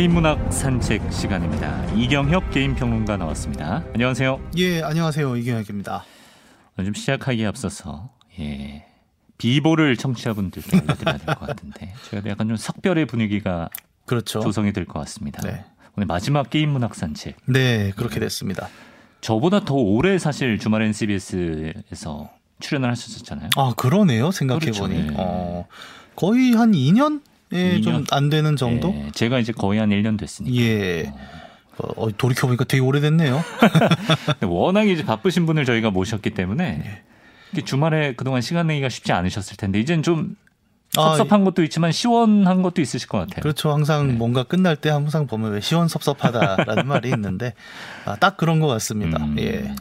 게임 문학 산책 시간입니다. 이경혁 게임 평론가 나왔습니다. 안녕하세요. 예, 안녕하세요. 이경혁입니다. 좀 시작하기에 앞서서 예. 비보를 청취자분들께 알려드려야 될 것 같은데 *laughs* 저희가 약간 좀 석별의 분위기가 그렇죠. 조성이 될 것 같습니다. 네. 오늘 마지막 게임 문학 산책. 네, 그렇게 됐습니다. 저보다 더 오래 사실 주말엔 CBS에서 출연을 하셨었잖아요. 아, 그러네요. 생각해 보니. 그렇죠. 네. 어, 거의 한 2년 예, 좀 안 되는 정도? 예, 제가 이제 거의 한 1년 됐으니까. 예. 어, 돌이켜 보니까 되게 오래됐네요. *laughs* 워낙 이제 바쁘신 분을 저희가 모셨기 때문에 예. 주말에 그동안 시간 내기가 쉽지 않으셨을 텐데 이제는 좀 아, 섭섭한 아, 것도 있지만 시원한 것도 있으실 것 같아요. 그렇죠. 항상 네. 뭔가 끝날 때 항상 보면 왜 시원섭섭하다라는 *laughs* 말이 있는데 아, 딱 그런 것 같습니다. 음. 예.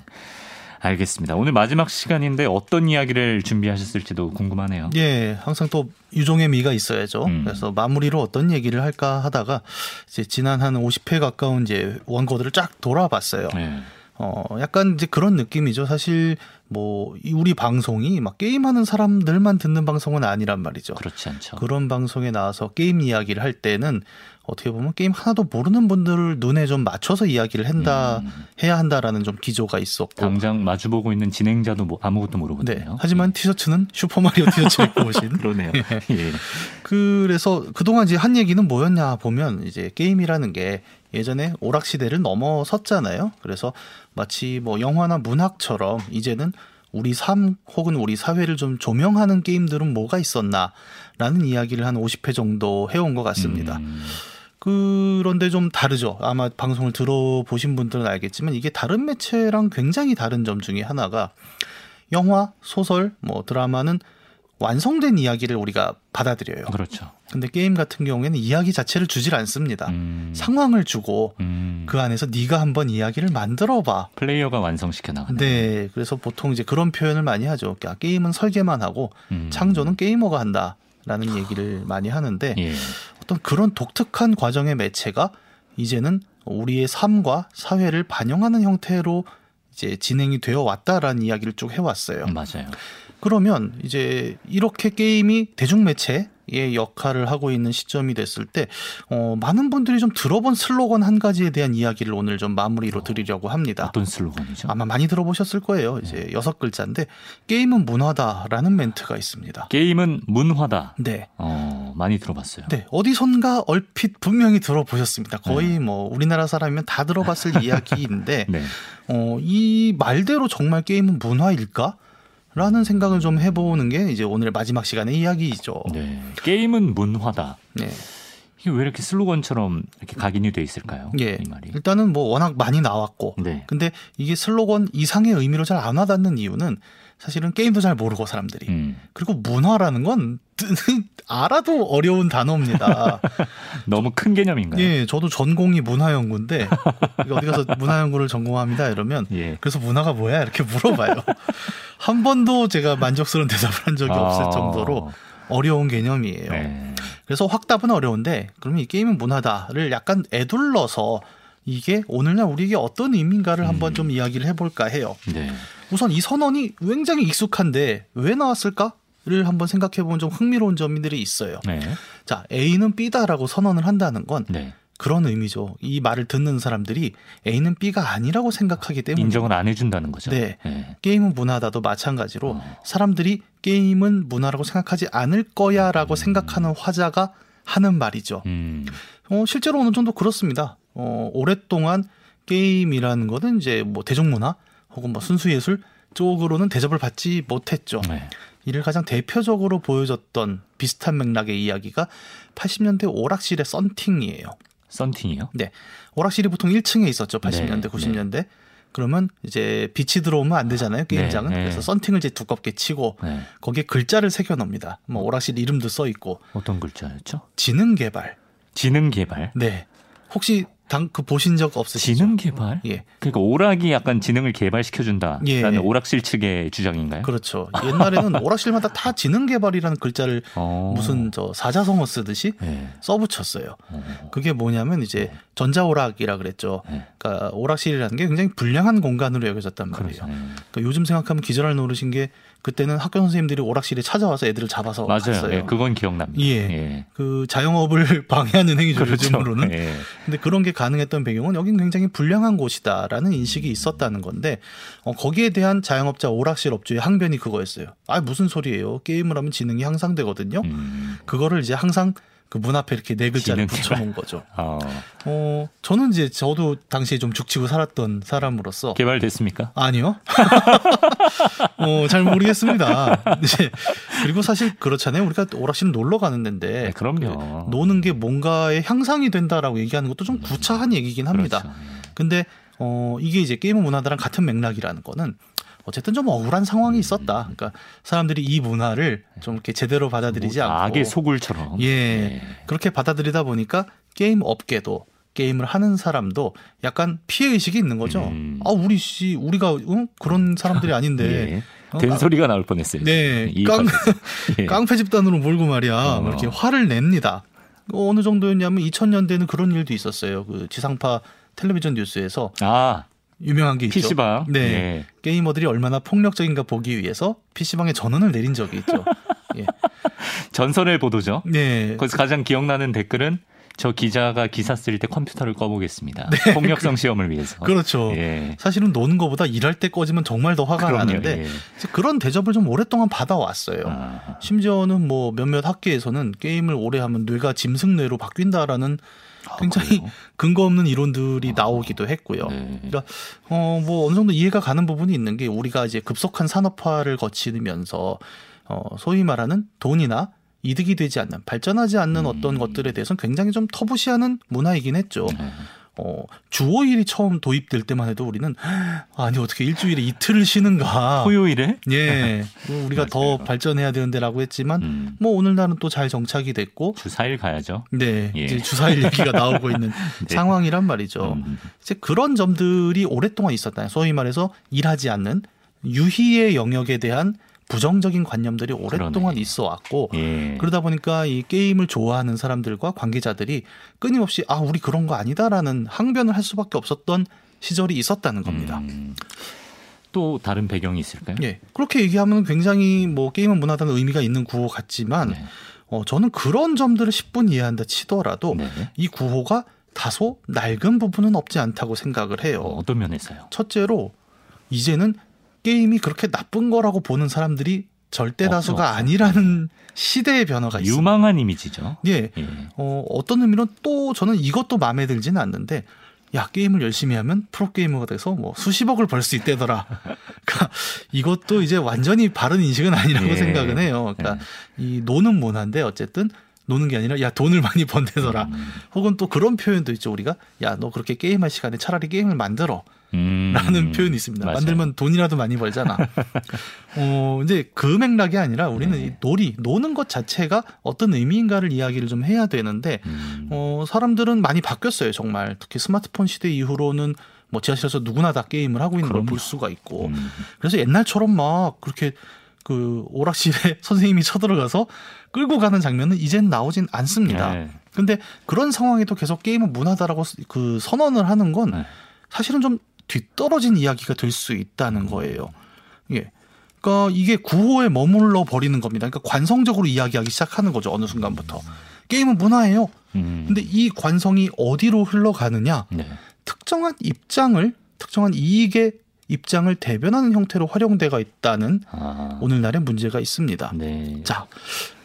알겠습니다. 오늘 마지막 시간인데 어떤 이야기를 준비하셨을지도 궁금하네요. 예, 항상 또 유종의 미가 있어야죠. 음. 그래서 마무리로 어떤 얘기를 할까 하다가 이제 지난 한 50회 가까운 이제 원고들을 쫙 돌아봤어요. 네. 어, 약간 이제 그런 느낌이죠. 사실 뭐 우리 방송이 막 게임하는 사람들만 듣는 방송은 아니란 말이죠. 그렇지 않죠. 그런 방송에 나와서 게임 이야기를 할 때는 어떻게 보면 게임 하나도 모르는 분들을 눈에 좀 맞춰서 이야기를 한다 음. 해야 한다라는 좀 기조가 있었고 당장 마주 보고 있는 진행자도 뭐 아무것도 모르거든요. 네. 하지만 티셔츠는 슈퍼 마리오 티셔츠 입고 오신 *laughs* 그러네요. 예. 예. 그래서 그동안 이제 한 얘기는 뭐였냐 보면 이제 게임이라는 게 예전에 오락 시대를 넘어섰잖아요. 그래서 마치 뭐 영화나 문학처럼 이제는 우리 삶 혹은 우리 사회를 좀 조명하는 게임들은 뭐가 있었나 라는 이야기를 한 50회 정도 해온 것 같습니다. 음. 그런데 좀 다르죠. 아마 방송을 들어보신 분들은 알겠지만 이게 다른 매체랑 굉장히 다른 점 중에 하나가 영화, 소설, 뭐 드라마는 완성된 이야기를 우리가 받아들여요. 그렇죠. 근데 게임 같은 경우에는 이야기 자체를 주질 않습니다. 음. 상황을 주고 음. 그 안에서 네가 한번 이야기를 만들어 봐. 플레이어가 완성시켜 나가네. 네. 그래서 보통 이제 그런 표현을 많이 하죠. 그러니까 게임은 설계만 하고 음. 창조는 게이머가 한다. 라는 얘기를 많이 하는데 예. 어떤 그런 독특한 과정의 매체가 이제는 우리의 삶과 사회를 반영하는 형태로 이제 진행이 되어 왔다라는 이야기를 쭉 해왔어요. 맞아요. 그러면 이제 이렇게 게임이 대중매체 의 역할을 하고 있는 시점이 됐을 때 어, 많은 분들이 좀 들어본 슬로건 한 가지에 대한 이야기를 오늘 좀 마무리로 어, 드리려고 합니다. 어떤 슬로건이죠? 아마 많이 들어보셨을 거예요. 이제 네. 여섯 글자인데 게임은 문화다라는 멘트가 있습니다. 게임은 문화다. 네. 어, 많이 들어봤어요. 네. 어디선가 얼핏 분명히 들어보셨습니다. 거의 네. 뭐 우리나라 사람이면 다 들어봤을 *laughs* 이야기인데 네. 어, 이 말대로 정말 게임은 문화일까? 라는 생각을 좀 해보는 게 이제 오늘 마지막 시간의 이야기이죠. 네. 게임은 문화다. 네. 이게 왜 이렇게 슬로건처럼 이렇게 각인이 돼 있을까요? 예. 이 말이. 일단은 뭐 워낙 많이 나왔고. 네. 근데 이게 슬로건 이상의 의미로 잘 안 와닿는 이유는 사실은 게임도 잘 모르고 사람들이. 음. 그리고 문화라는 건 *laughs* 알아도 어려운 단어입니다. *laughs* 너무 큰 개념인가요? 예, 저도 전공이 문화연구인데 어디 가서 문화연구를 전공합니다 이러면 예. 그래서 문화가 뭐야 이렇게 물어봐요. *laughs* 한 번도 제가 만족스러운 대답을 한 적이 아. 없을 정도로 어려운 개념이에요. 네. 그래서 확답은 어려운데 그러면 이 게임은 문화다를 약간 애둘러서 이게 오늘날 우리에게 어떤 의미인가를 음. 한번 좀 이야기를 해볼까 해요. 네. 우선 이 선언이 굉장히 익숙한데 왜 나왔을까 를 한번 생각해 보면 좀 흥미로운 점들이 있어요. 네. 자, A는 B다라고 선언을 한다는 건 네. 그런 의미죠. 이 말을 듣는 사람들이 A는 B가 아니라고 생각하기 때문에 인정을 안 해준다는 거죠. 네. 네. 게임은 문화다도 마찬가지로 어. 사람들이 게임은 문화라고 생각하지 않을 거야라고 음. 생각하는 화자가 하는 말이죠. 음. 어, 실제로 어느 정도 그렇습니다. 어, 오랫동안 게임이라는 거는 이제 뭐 대중문화 혹은 뭐 순수 예술 쪽으로는 대접을 받지 못했죠. 네. 이를 가장 대표적으로 보여줬던 비슷한 맥락의 이야기가 80년대 오락실의 썬팅이에요. 썬팅이요? 네. 오락실이 보통 1층에 있었죠. 80년대, 네, 90년대. 네. 그러면 이제 빛이 들어오면 안 되잖아요. 게임장은. 네, 네. 그래서 썬팅을 이제 두껍게 치고 네. 거기에 글자를 새겨 놓습니다. 뭐 오락실 이름도 써 있고. 어떤 글자였죠? 지능 개발. 지능 개발. 네. 혹시 당 그 보신 적 없으시죠? 지능 개발? 예. 그러니까 오락이 약간 지능을 개발시켜 준다라는 예. 오락실 측의 주장인가요? 그렇죠. 옛날에는 *laughs* 오락실마다 다 지능 개발이라는 글자를 어. 무슨 저 사자성어 쓰듯이 예. 써붙였어요. 어. 그게 뭐냐면 이제 전자 오락이라 그랬죠. 예. 그러니까 오락실이라는 게 굉장히 불량한 공간으로 여겨졌단 말이에요. 그렇죠. 그러니까 요즘 생각하면 기절할 노릇인 게 그때는 학교 선생님들이 오락실에 찾아와서 애들을 잡아서 맞아요. 갔어요. 예, 그건 기억납니다. 예. 예. 그 자영업을 *laughs* 방해하는 행위죠 그렇죠. 요즘으로는. 예. 근데 그런 게 가능했던 배경은 여긴 굉장히 불량한 곳이다라는 인식이 있었다는 건데 어, 거기에 대한 자영업자 오락실 업주의 항변이 그거였어요. 아 무슨 소리예요? 게임을 하면 지능이 향상되거든요. 음. 그거를 이제 항상 그 문 앞에 이렇게 네 글자를 붙여놓은 거죠. 어. 어. 저는 이제 저도 당시에 좀 죽치고 살았던 사람으로서 개발됐습니까? 아니요. *laughs* 어, 잘 모르겠습니다. *laughs* 네. 그리고 사실 그렇잖아요. 우리가 오락실 놀러 가는 데인데 네, 그럼요. 그 노는 게 뭔가의 향상이 된다라고 얘기하는 것도 좀 구차한 얘기긴 합니다. 그렇죠. 근데 어, 이게 이제 게임 문화다랑 같은 맥락이라는 거는 어쨌든 좀 억울한 상황이 있었다. 그러니까 사람들이 이 문화를 좀 이렇게 제대로 받아들이지 뭐 않고 악의 소굴처럼 예 네. 그렇게 받아들이다 보니까 게임 업계도 게임을 하는 사람도 약간 피해 의식이 있는 거죠. 음. 아 우리 씨 우리가 응? 그런 사람들이 아닌데 예. 어, 된 소리가 나올 뻔했어요. 네, 깡 *laughs* 예. 깡패 집단으로 몰고 말이야 어. 이렇게 화를 냅니다. 어느 정도였냐면 2000년대는 그런 일도 있었어요. 그 지상파 텔레비전 뉴스에서 아. 유명한 게 있죠. PC방. 네. 예. 게이머들이 얼마나 폭력적인가 보기 위해서 PC방에 전원을 내린 적이 있죠. *laughs* 예. 전설의 보도죠. 네. 거기서 가장 기억나는 댓글은 저 기자가 기사 쓸 때 컴퓨터를 꺼보겠습니다. 네. 폭력성 시험을 위해서. 그렇죠. 예. 사실은 노는 것보다 일할 때 꺼지면 정말 더 화가 그럼요, 나는데 예. 그런 대접을 좀 오랫동안 받아왔어요. 아. 심지어는 뭐 몇몇 학계에서는 게임을 오래 하면 뇌가 짐승뇌로 바뀐다라는 아, 굉장히 그 근거 없는 이론들이 아, 나오기도 했고요. 네. 그러니까 어 뭐 어느 정도 이해가 가는 부분이 있는 게 우리가 이제 급속한 산업화를 거치면서 어 소위 말하는 돈이나 이득이 되지 않는 발전하지 않는 음. 어떤 것들에 대해서는 굉장히 좀 터부시하는 문화이긴 했죠. 네. 어, 주어일이 처음 도입될 때만 해도 우리는 아니 어떻게 일주일에 이틀을 쉬는가? 토요일에? 예, 뭐 우리가 더 발전해야 되는데라고 했지만 음. 뭐 오늘날은 또 잘 정착이 됐고 주 4일 가야죠. 네, 예. 이제 주 4일 얘기가 나오고 있는 *laughs* 네. 상황이란 말이죠. 음. 이제 그런 점들이 오랫동안 있었다. 소위 말해서 일하지 않는 유희의 영역에 대한 부정적인 관념들이 오랫동안 그러네. 있어 왔고 예. 그러다 보니까 이 게임을 좋아하는 사람들과 관계자들이 끊임없이 아 우리 그런 거 아니다라는 항변을 할 수밖에 없었던 시절이 있었다는 겁니다. 음. 또 다른 배경이 있을까요? 예. 그렇게 얘기하면 굉장히 뭐 게임은 문화다는 의미가 있는 구호 같지만 네. 어, 저는 그런 점들을 10분 이해한다 치더라도 네. 이 구호가 다소 낡은 부분은 없지 않다고 생각을 해요. 어, 어떤 면에서요? 첫째로 이제는 게임이 그렇게 나쁜 거라고 보는 사람들이 절대 다수가 아니라는 시대의 변화가 있습니다. 유망한 이미지죠. 예. 예. 어, 어떤 의미로 또 저는 이것도 마음에 들지는 않는데 야 게임을 열심히 하면 프로게이머가 돼서 뭐 수십억을 벌 수 있대더라. *laughs* 그러니까 이것도 이제 완전히 바른 인식은 아니라고 예. 생각은 해요. 그러니까 예. 이 노는 문화인데 어쨌든 노는 게 아니라 야 돈을 많이 번대더라. 음. 혹은 또 그런 표현도 있죠 우리가 야 너 그렇게 게임할 시간에 차라리 게임을 만들어. 음. 라는 표현이 있습니다. 맞아요. 만들면 돈이라도 많이 벌잖아. 어, 이제 그 맥락이 아니라 우리는 네. 이 놀이, 노는 것 자체가 어떤 의미인가를 이야기를 좀 해야 되는데, 음. 어, 사람들은 많이 바뀌었어요, 정말. 특히 스마트폰 시대 이후로는 뭐 지하실에서 누구나 다 게임을 하고 있는 걸 볼 수가 있고. 음. 그래서 옛날처럼 막 그렇게 그 오락실에 *laughs* 선생님이 쳐들어가서 끌고 가는 장면은 이젠 나오진 않습니다. 네. 근데 그런 상황에도 계속 게임은 문화다라고 그 선언을 하는 건 네. 사실은 좀 뒤떨어진 이야기가 될 수 있다는 거예요. 예. 그러니까 이게 구호에 머물러 버리는 겁니다. 그러니까 관성적으로 이야기하기 시작하는 거죠. 어느 순간부터. 게임은 문화예요. 음. 근데 이 관성이 어디로 흘러가느냐? 네. 특정한 입장을 특정한 이익의 입장을 대변하는 형태로 활용돼가 있다는 아. 오늘날의 문제가 있습니다. 네. 자,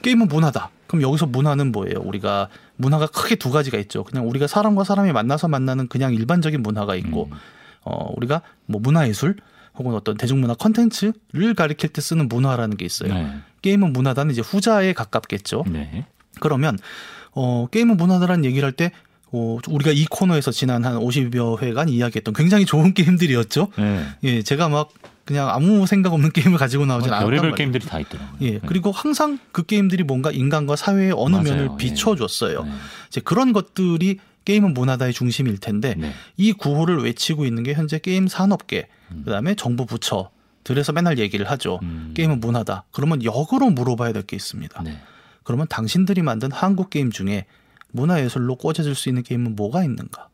게임은 문화다. 그럼 여기서 문화는 뭐예요? 우리가 문화가 크게 두 가지가 있죠. 그냥 우리가 사람과 사람이 만나서 만나는 그냥 일반적인 문화가 있고 음. 어, 우리가 뭐 문화예술 혹은 어떤 대중문화 컨텐츠를 가리킬 때 쓰는 문화라는 게 있어요. 네. 게임은 문화다는 이제 후자에 가깝겠죠. 네. 그러면 어, 게임은 문화다라는 얘기를 할 때 어, 우리가 이 코너에서 지난 한 50여 회간 이야기했던 굉장히 좋은 게임들이었죠. 네. 예, 제가 막 그냥 아무 생각 없는 게임을 가지고 나오진 않았단 별의별 게임들이 다 있더라고요. 예, 네. 그리고 항상 그 게임들이 뭔가 인간과 사회의 어느 맞아요. 면을 예. 비춰줬어요. 네. 이제 그런 것들이 게임은 문화다의 중심일 텐데 네. 이 구호를 외치고 있는 게 현재 게임 산업계 음. 그다음에 정부 부처 들에서 맨날 얘기를 하죠. 음. 게임은 문화다. 그러면 역으로 물어봐야 될 게 있습니다. 네. 그러면 당신들이 만든 한국 게임 중에 문화예술로 꽂아질 수 있는 게임은 뭐가 있는가?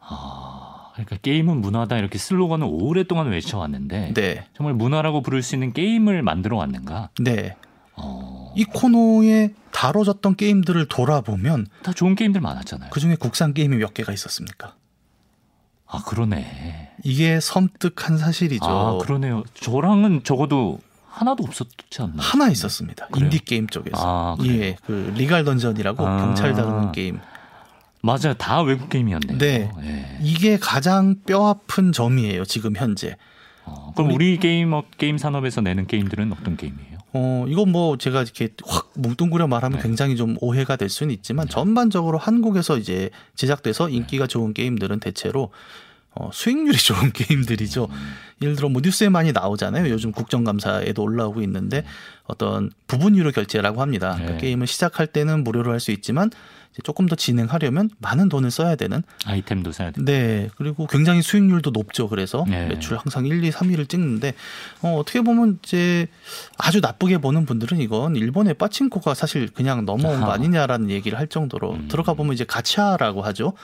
아, 그러니까 게임은 문화다 이렇게 슬로건을 오랫동안 외쳐왔는데 네. 정말 문화라고 부를 수 있는 게임을 만들어 왔는가? 네. 어... 이 코너에 다뤄졌던 게임들을 돌아보면 다 좋은 게임들 많았잖아요. 그 중에 국산 게임이 몇 개가 있었습니까? 아 그러네. 이게 섬뜩한 사실이죠. 아 그러네요. 저랑은 적어도 하나도 없었지 않나? 하나 있었습니다. 그래요? 인디 게임 쪽에서. 아, 예, 그 리갈 던전이라고 아. 경찰 다루는 게임. 맞아요. 다 외국 게임이었네요. 네. 예. 이게 가장 뼈 아픈 점이에요. 지금 현재. 어, 그럼 우리, 우리 게임 게임 산업에서 내는 게임들은 어떤 게임이에요? 어, 이건 뭐 제가 이렇게 확 뭉뚱그려 말하면 네. 굉장히 좀 오해가 될 수는 있지만 네. 전반적으로 한국에서 이제 제작돼서 인기가 네. 좋은 게임들은 대체로 어, 수익률이 *laughs* 좋은 게임들이죠. 음. 예를 들어 뭐 뉴스에 많이 나오잖아요. 요즘 국정감사에도 올라오고 있는데 어떤 부분 유료 결제라고 합니다. 그러니까 네. 게임을 시작할 때는 무료로 할 수 있지만 조금 더 진행하려면 많은 돈을 써야 되는 아이템도 사야 돼. 네. 그리고 굉장히 수익률도 높죠. 그래서 네. 매출 항상 1, 2, 3위를 찍는데 어, 어떻게 보면 이제 아주 나쁘게 보는 분들은 이건 일본의 빠친코가 사실 그냥 넘어온 거 아니냐라는 얘기를 할 정도로 음. 들어가 보면 이제 가차라고 하죠.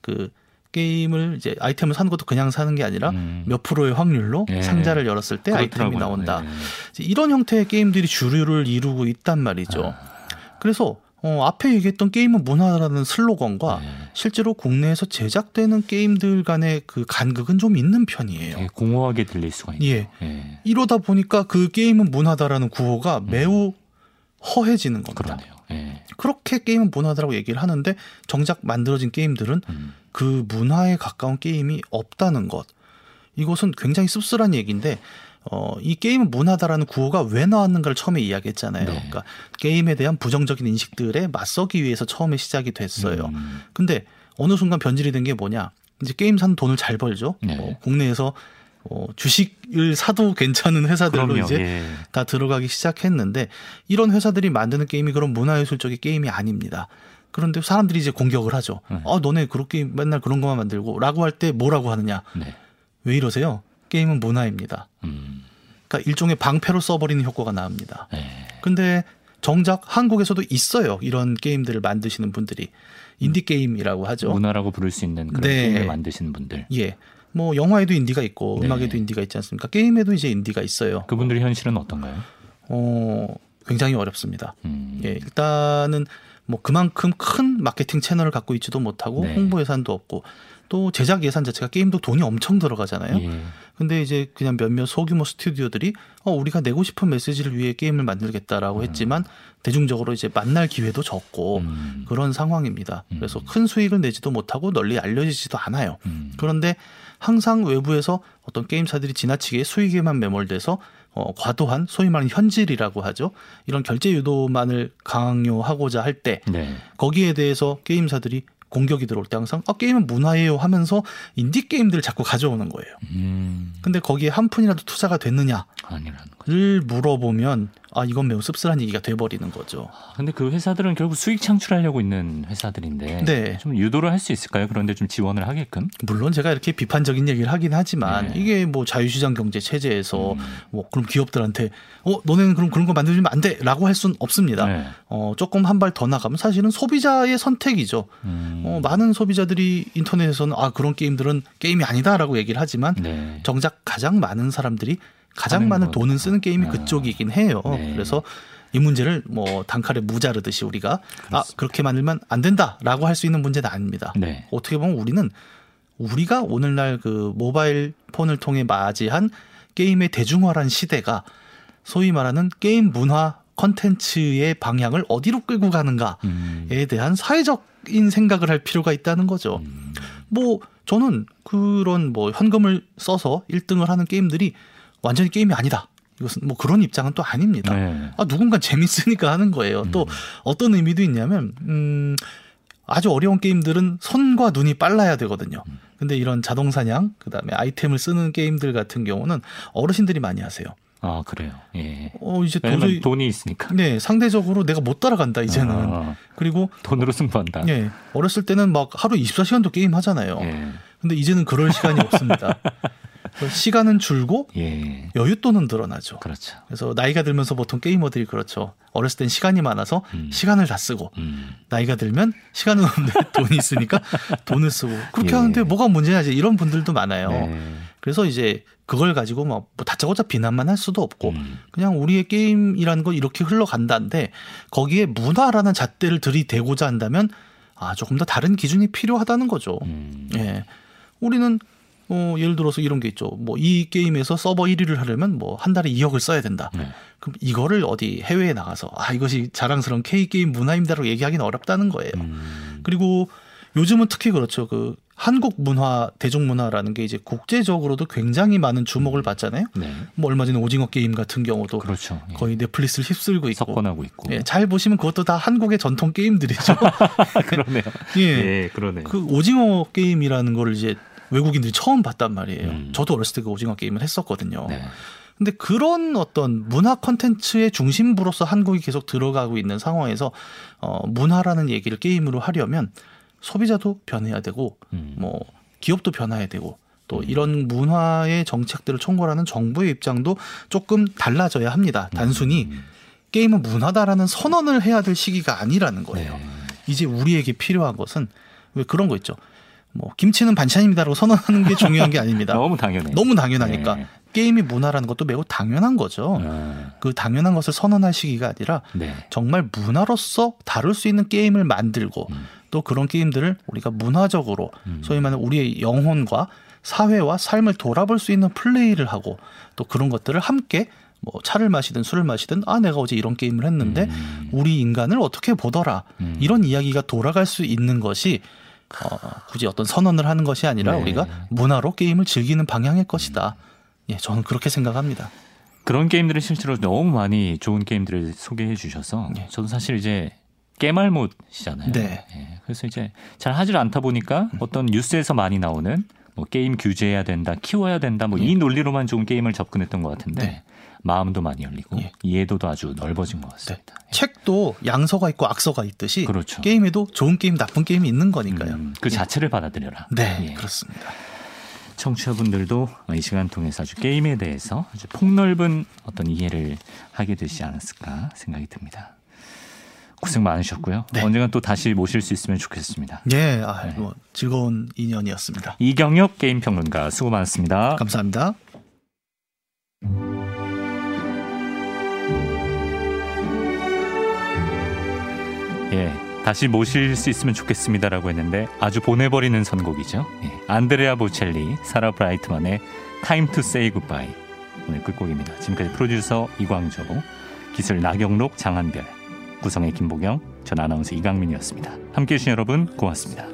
그 게임을 이제 아이템을 사는 것도 그냥 사는 게 아니라 음. 몇 프로의 확률로 예. 상자를 열었을 때 그렇더라고요. 아이템이 나온다. 예. 이런 형태의 게임들이 주류를 이루고 있단 말이죠. 아. 그래서 어, 앞에 얘기했던 게임은 문화라는 슬로건과 네. 실제로 국내에서 제작되는 게임들 간의 그 간극은 좀 있는 편이에요. 네, 공허하게 들릴 수가 있네요. 예. 네. 이러다 보니까 그 게임은 문화다라는 구호가 음. 매우 허해지는 겁니다. 그러네요. 예. 그렇게 게임은 문화다라고 얘기를 하는데 정작 만들어진 게임들은 음. 그 문화에 가까운 게임이 없다는 것. 이것은 굉장히 씁쓸한 얘기인데 어, 이 게임은 문화다라는 구호가 왜 나왔는가를 처음에 이야기했잖아요. 네. 그러니까 게임에 대한 부정적인 인식들에 맞서기 위해서 처음에 시작이 됐어요. 음. 근데 어느 순간 변질이 된 게 뭐냐? 이제 게임 사는 돈을 잘 벌죠. 네. 뭐 국내에서 어, 주식을 사도 괜찮은 회사들로 그럼요. 이제 예. 다 들어가기 시작했는데 이런 회사들이 만드는 게임이 그런 문화예술적인 게임이 아닙니다. 그런데 사람들이 이제 공격을 하죠. 네. 아, 너네 그렇게 맨날 그런 것만 만들고 라고 할 때 뭐라고 하느냐. 네. 왜 이러세요? 게임은 문화입니다. 음. 그러니까 일종의 방패로 써버리는 효과가 나옵니다. 네. 근데 정작 한국에서도 있어요. 이런 게임들을 만드시는 분들이 인디 게임이라고 하죠. 문화라고 부를 수 있는 그런 네. 게임을 만드시는 분들. 예. 뭐 영화에도 인디가 있고 네. 음악에도 인디가 있지 않습니까? 게임에도 이제 인디가 있어요. 그분들의 현실은 어떤가요? 어, 굉장히 어렵습니다. 음. 예, 일단은 뭐 그만큼 큰 마케팅 채널을 갖고 있지도 못하고 네. 홍보 예산도 없고 또 제작 예산 자체가 게임도 돈이 엄청 들어가잖아요. 예. 근데 이제 그냥 몇몇 소규모 스튜디오들이 어 우리가 내고 싶은 메시지를 위해 게임을 만들겠다라고 음. 했지만 대중적으로 이제 만날 기회도 적고 음. 그런 상황입니다. 음. 그래서 큰 수익을 내지도 못하고 널리 알려지지도 않아요. 음. 그런데 항상 외부에서 어떤 게임사들이 지나치게 수익에만 매몰돼서 어, 과도한 소위 말하는 현질이라고 하죠. 이런 결제 유도만을 강요하고자 할때 네. 거기에 대해서 게임사들이 공격이 들어올 때 항상 아 게임은 문화예요 하면서 인디 게임들을 자꾸 가져오는 거예요. 음. 근데 거기에 한 푼이라도 투자가 됐느냐 를 물어보면 아 이건 매우 씁쓸한 얘기가 돼버리는 거죠. 아, 근데 그 회사들은 결국 수익 창출하려고 있는 회사들인데 네. 좀 유도를 할 수 있을까요? 그런데 좀 지원을 하게끔? 물론 제가 이렇게 비판적인 얘기를 하긴 하지만 네. 이게 뭐 자유시장 경제 체제에서 음. 뭐 그럼 기업들한테 어 너네는 그럼 그런 거 만들면 안 돼라고 할 수는 없습니다. 네. 어 조금 한 발 더 나가면 사실은 소비자의 선택이죠. 음. 어 많은 소비자들이 인터넷에서는 아 그런 게임들은 게임이 아니다라고 얘기를 하지만 네. 정작 가장 많은 사람들이 가장 많은 돈을 쓰는 게임이 아. 그쪽이긴 해요. 네. 그래서 이 문제를 뭐 단칼에 무자르듯이 우리가 아, 그렇습니다. 아 그렇게 만들면 안 된다라고 할 수 있는 문제는 아닙니다. 네. 어떻게 보면 우리는 우리가 오늘날 그 모바일 폰을 통해 맞이한 게임의 대중화란 시대가 소위 말하는 게임 문화 컨텐츠의 방향을 어디로 끌고 가는가에 음. 대한 사회적인 생각을 할 필요가 있다는 거죠. 음. 뭐 저는 그런 뭐 현금을 써서 1등을 하는 게임들이 완전히 게임이 아니다. 이것은 뭐 그런 입장은 또 아닙니다. 네. 아, 누군가 재밌으니까 하는 거예요. 음. 또 어떤 의미도 있냐면, 음, 아주 어려운 게임들은 손과 눈이 빨라야 되거든요. 음. 근데 이런 자동 사냥, 그 다음에 아이템을 쓰는 게임들 같은 경우는 어르신들이 많이 하세요. 아 그래요. 예. 어 이제 도저히 돈이 있으니까. 네, 상대적으로 내가 못 따라간다 이제는. 아, 그리고 돈으로 승부한다. 네, 어렸을 때는 막 하루 24시간도 게임 하잖아요. 예. 근데 이제는 그럴 시간이 없습니다. *laughs* 시간은 줄고 예. 여윳돈은 늘어나죠. 그렇죠. 그래서 나이가 들면서 보통 게이머들이 그렇죠. 어렸을 땐 시간이 많아서 음. 시간을 다 쓰고 음. 나이가 들면 시간은 없는데 *laughs* 돈이 있으니까 돈을 쓰고 그렇게 예. 하는데 뭐가 문제냐 이제 이런 분들도 많아요. 네. 그래서 이제 그걸 가지고 뭐 다짜고짜 비난만 할 수도 없고 음. 그냥 우리의 게임이라는 건 이렇게 흘러간다는데 거기에 문화라는 잣대를 들이대고자 한다면 아 조금 더 다른 기준이 필요하다는 거죠. 음. 예. 우리는 어, 예를 들어서 이런 게 있죠. 뭐 이 게임에서 서버 1위를 하려면 뭐 한 달에 2억을 써야 된다. 네. 그럼 이거를 어디 해외에 나가서 아 이것이 자랑스러운 K 게임 문화입니다라고 얘기하기는 어렵다는 거예요. 음. 그리고 요즘은 특히 그렇죠. 그 한국 문화, 대중문화라는 게 이제 국제적으로도 굉장히 많은 주목을 받잖아요. 네. 뭐 얼마 전에 오징어 게임 같은 경우도 그렇죠. 예. 거의 넷플릭스를 휩쓸고 있고 석권하고 있고. 예, 잘 보시면 그것도 다 한국의 전통 게임들이죠. *laughs* 그러네요. 예, 예, 그러네. 그 오징어 게임이라는 거를 이제 외국인들이 처음 봤단 말이에요. 음. 저도 어렸을 때 그 오징어 게임을 했었거든요. 네. 근데 그런 어떤 문화 컨텐츠의 중심부로서 한국이 계속 들어가고 있는 상황에서 어 문화라는 얘기를 게임으로 하려면 소비자도 변해야 되고 음. 뭐 기업도 변해야 되고 또 음. 이런 문화의 정책들을 총괄하는 정부의 입장도 조금 달라져야 합니다. 단순히 음. 게임은 문화다라는 선언을 해야 될 시기가 아니라는 거예요. 네. 이제 우리에게 필요한 것은 왜 그런 거 있죠. 뭐 김치는 반찬입니다라고 선언하는 게 중요한 게 아닙니다. *laughs* 너무 당연해. 너무 당연하니까 네. 게임이 문화라는 것도 매우 당연한 거죠. 네. 그 당연한 것을 선언할 시기가 아니라 네. 정말 문화로서 다룰 수 있는 게임을 만들고 음. 또 그런 게임들을 우리가 문화적으로 음. 소위 말하는 우리의 영혼과 사회와 삶을 돌아볼 수 있는 플레이를 하고 또 그런 것들을 함께 뭐 차를 마시든 술을 마시든 아 내가 어제 이런 게임을 했는데 음. 우리 인간을 어떻게 보더라 음. 이런 이야기가 돌아갈 수 있는 것이 어, 굳이 어떤 선언을 하는 것이 아니라 네. 우리가 문화로 게임을 즐기는 방향일 것이다. 예, 저는 그렇게 생각합니다. 그런 게임들을 실제로 너무 많이 좋은 게임들을 소개해 주셔서 예. 저도 사실 이제 깨말못이잖아요. 네. 예, 그래서 이제 잘 하질 않다 보니까 음. 어떤 뉴스에서 많이 나오는 뭐 게임 규제해야 된다, 키워야 된다, 뭐이 예. 논리로만 좋은 게임을 접근했던 것 같은데 네. 마음도 많이 열리고 예. 이해도도 아주 넓어진 것 같습니다. 네. 책도 양서가 있고 악서가 있듯이 그렇죠. 게임에도 좋은 게임, 나쁜 게임이 있는 거니까요. 음, 그 예. 자체를 받아들여라. 네, 예. 그렇습니다. 청취자분들도 이 시간 통해서 아주 게임에 대해서 아주 폭넓은 어떤 이해를 하게 되지 않았을까 생각이 듭니다. 고생 많으셨고요. 네. 언젠간 또 다시 모실 수 있으면 좋겠습니다. 예, 아, 네. 뭐 즐거운 인연이었습니다. 이경혁 게임 평론가 수고 많았습니다. 감사합니다. 예, 다시 모실 수 있으면 좋겠습니다라고 했는데 아주 보내버리는 선곡이죠. 예, 안드레아 보첼리, 사라 브라이트만의 Time to Say Goodbye 오늘 끝곡입니다. 지금까지 프로듀서 이광조, 기술 나경록, 장한별, 구성의 김보경, 전 아나운서 이강민이었습니다. 함께해 주신 여러분 고맙습니다.